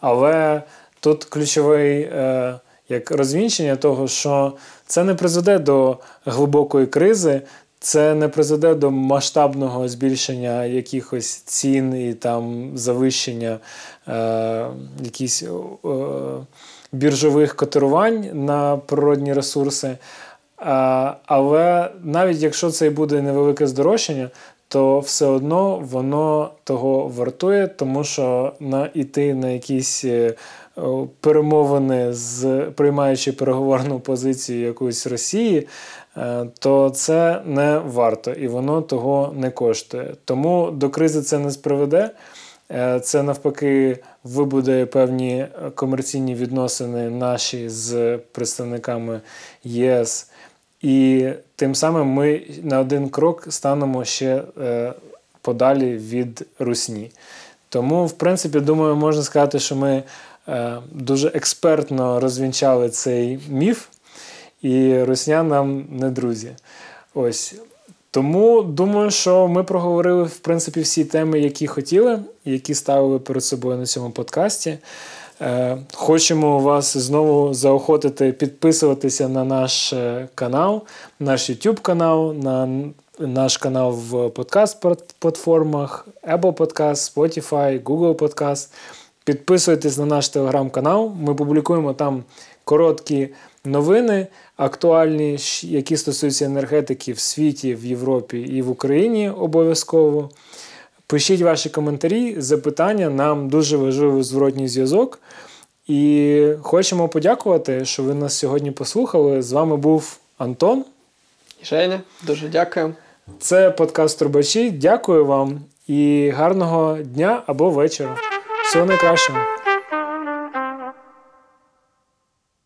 Але тут ключовий е, як розвінчення того, що це не призведе до глибокої кризи. Це не призведе до масштабного збільшення якихось цін і там завищення е, якісь е, біржових котирувань на природні ресурси. А, але навіть якщо це і буде невелике здорожчання, то все одно воно того вартує, тому що на іти на якісь е, перемовини з приймаючи переговорну позицію якоїсь Росії, е, то це не варто і воно того не коштує. Тому до кризи це не сприведе. Е, Це навпаки вибудує певні е, комерційні відносини наші з представниками ЄС. І тим самим ми на один крок станемо ще е, подалі від русні. Тому, в принципі, думаю, можна сказати, що ми е, дуже експертно розвінчали цей міф, і русня нам не друзі. Ось. Тому думаю, що ми проговорили в принципі всі теми, які хотіли, які ставили перед собою на цьому подкасті. Е, Хочемо вас знову заохотити підписуватися на наш е, канал, наш YouTube канал, на наш канал в подкаст-платформах, Apple Podcast, Spotify, Google Podcast. Підписуйтесь на наш телеграм-канал. Ми публікуємо там короткі новини, актуальні, які стосуються енергетики в світі, в Європі і в Україні обов'язково. Пишіть ваші коментарі, запитання. Нам дуже важливий зворотній зв'язок. І хочемо подякувати, що ви нас сьогодні послухали. З вами був Антон. Женя, дуже дякую. Це подкаст Трубачі. Дякую вам і гарного дня або вечора. Всього найкращого.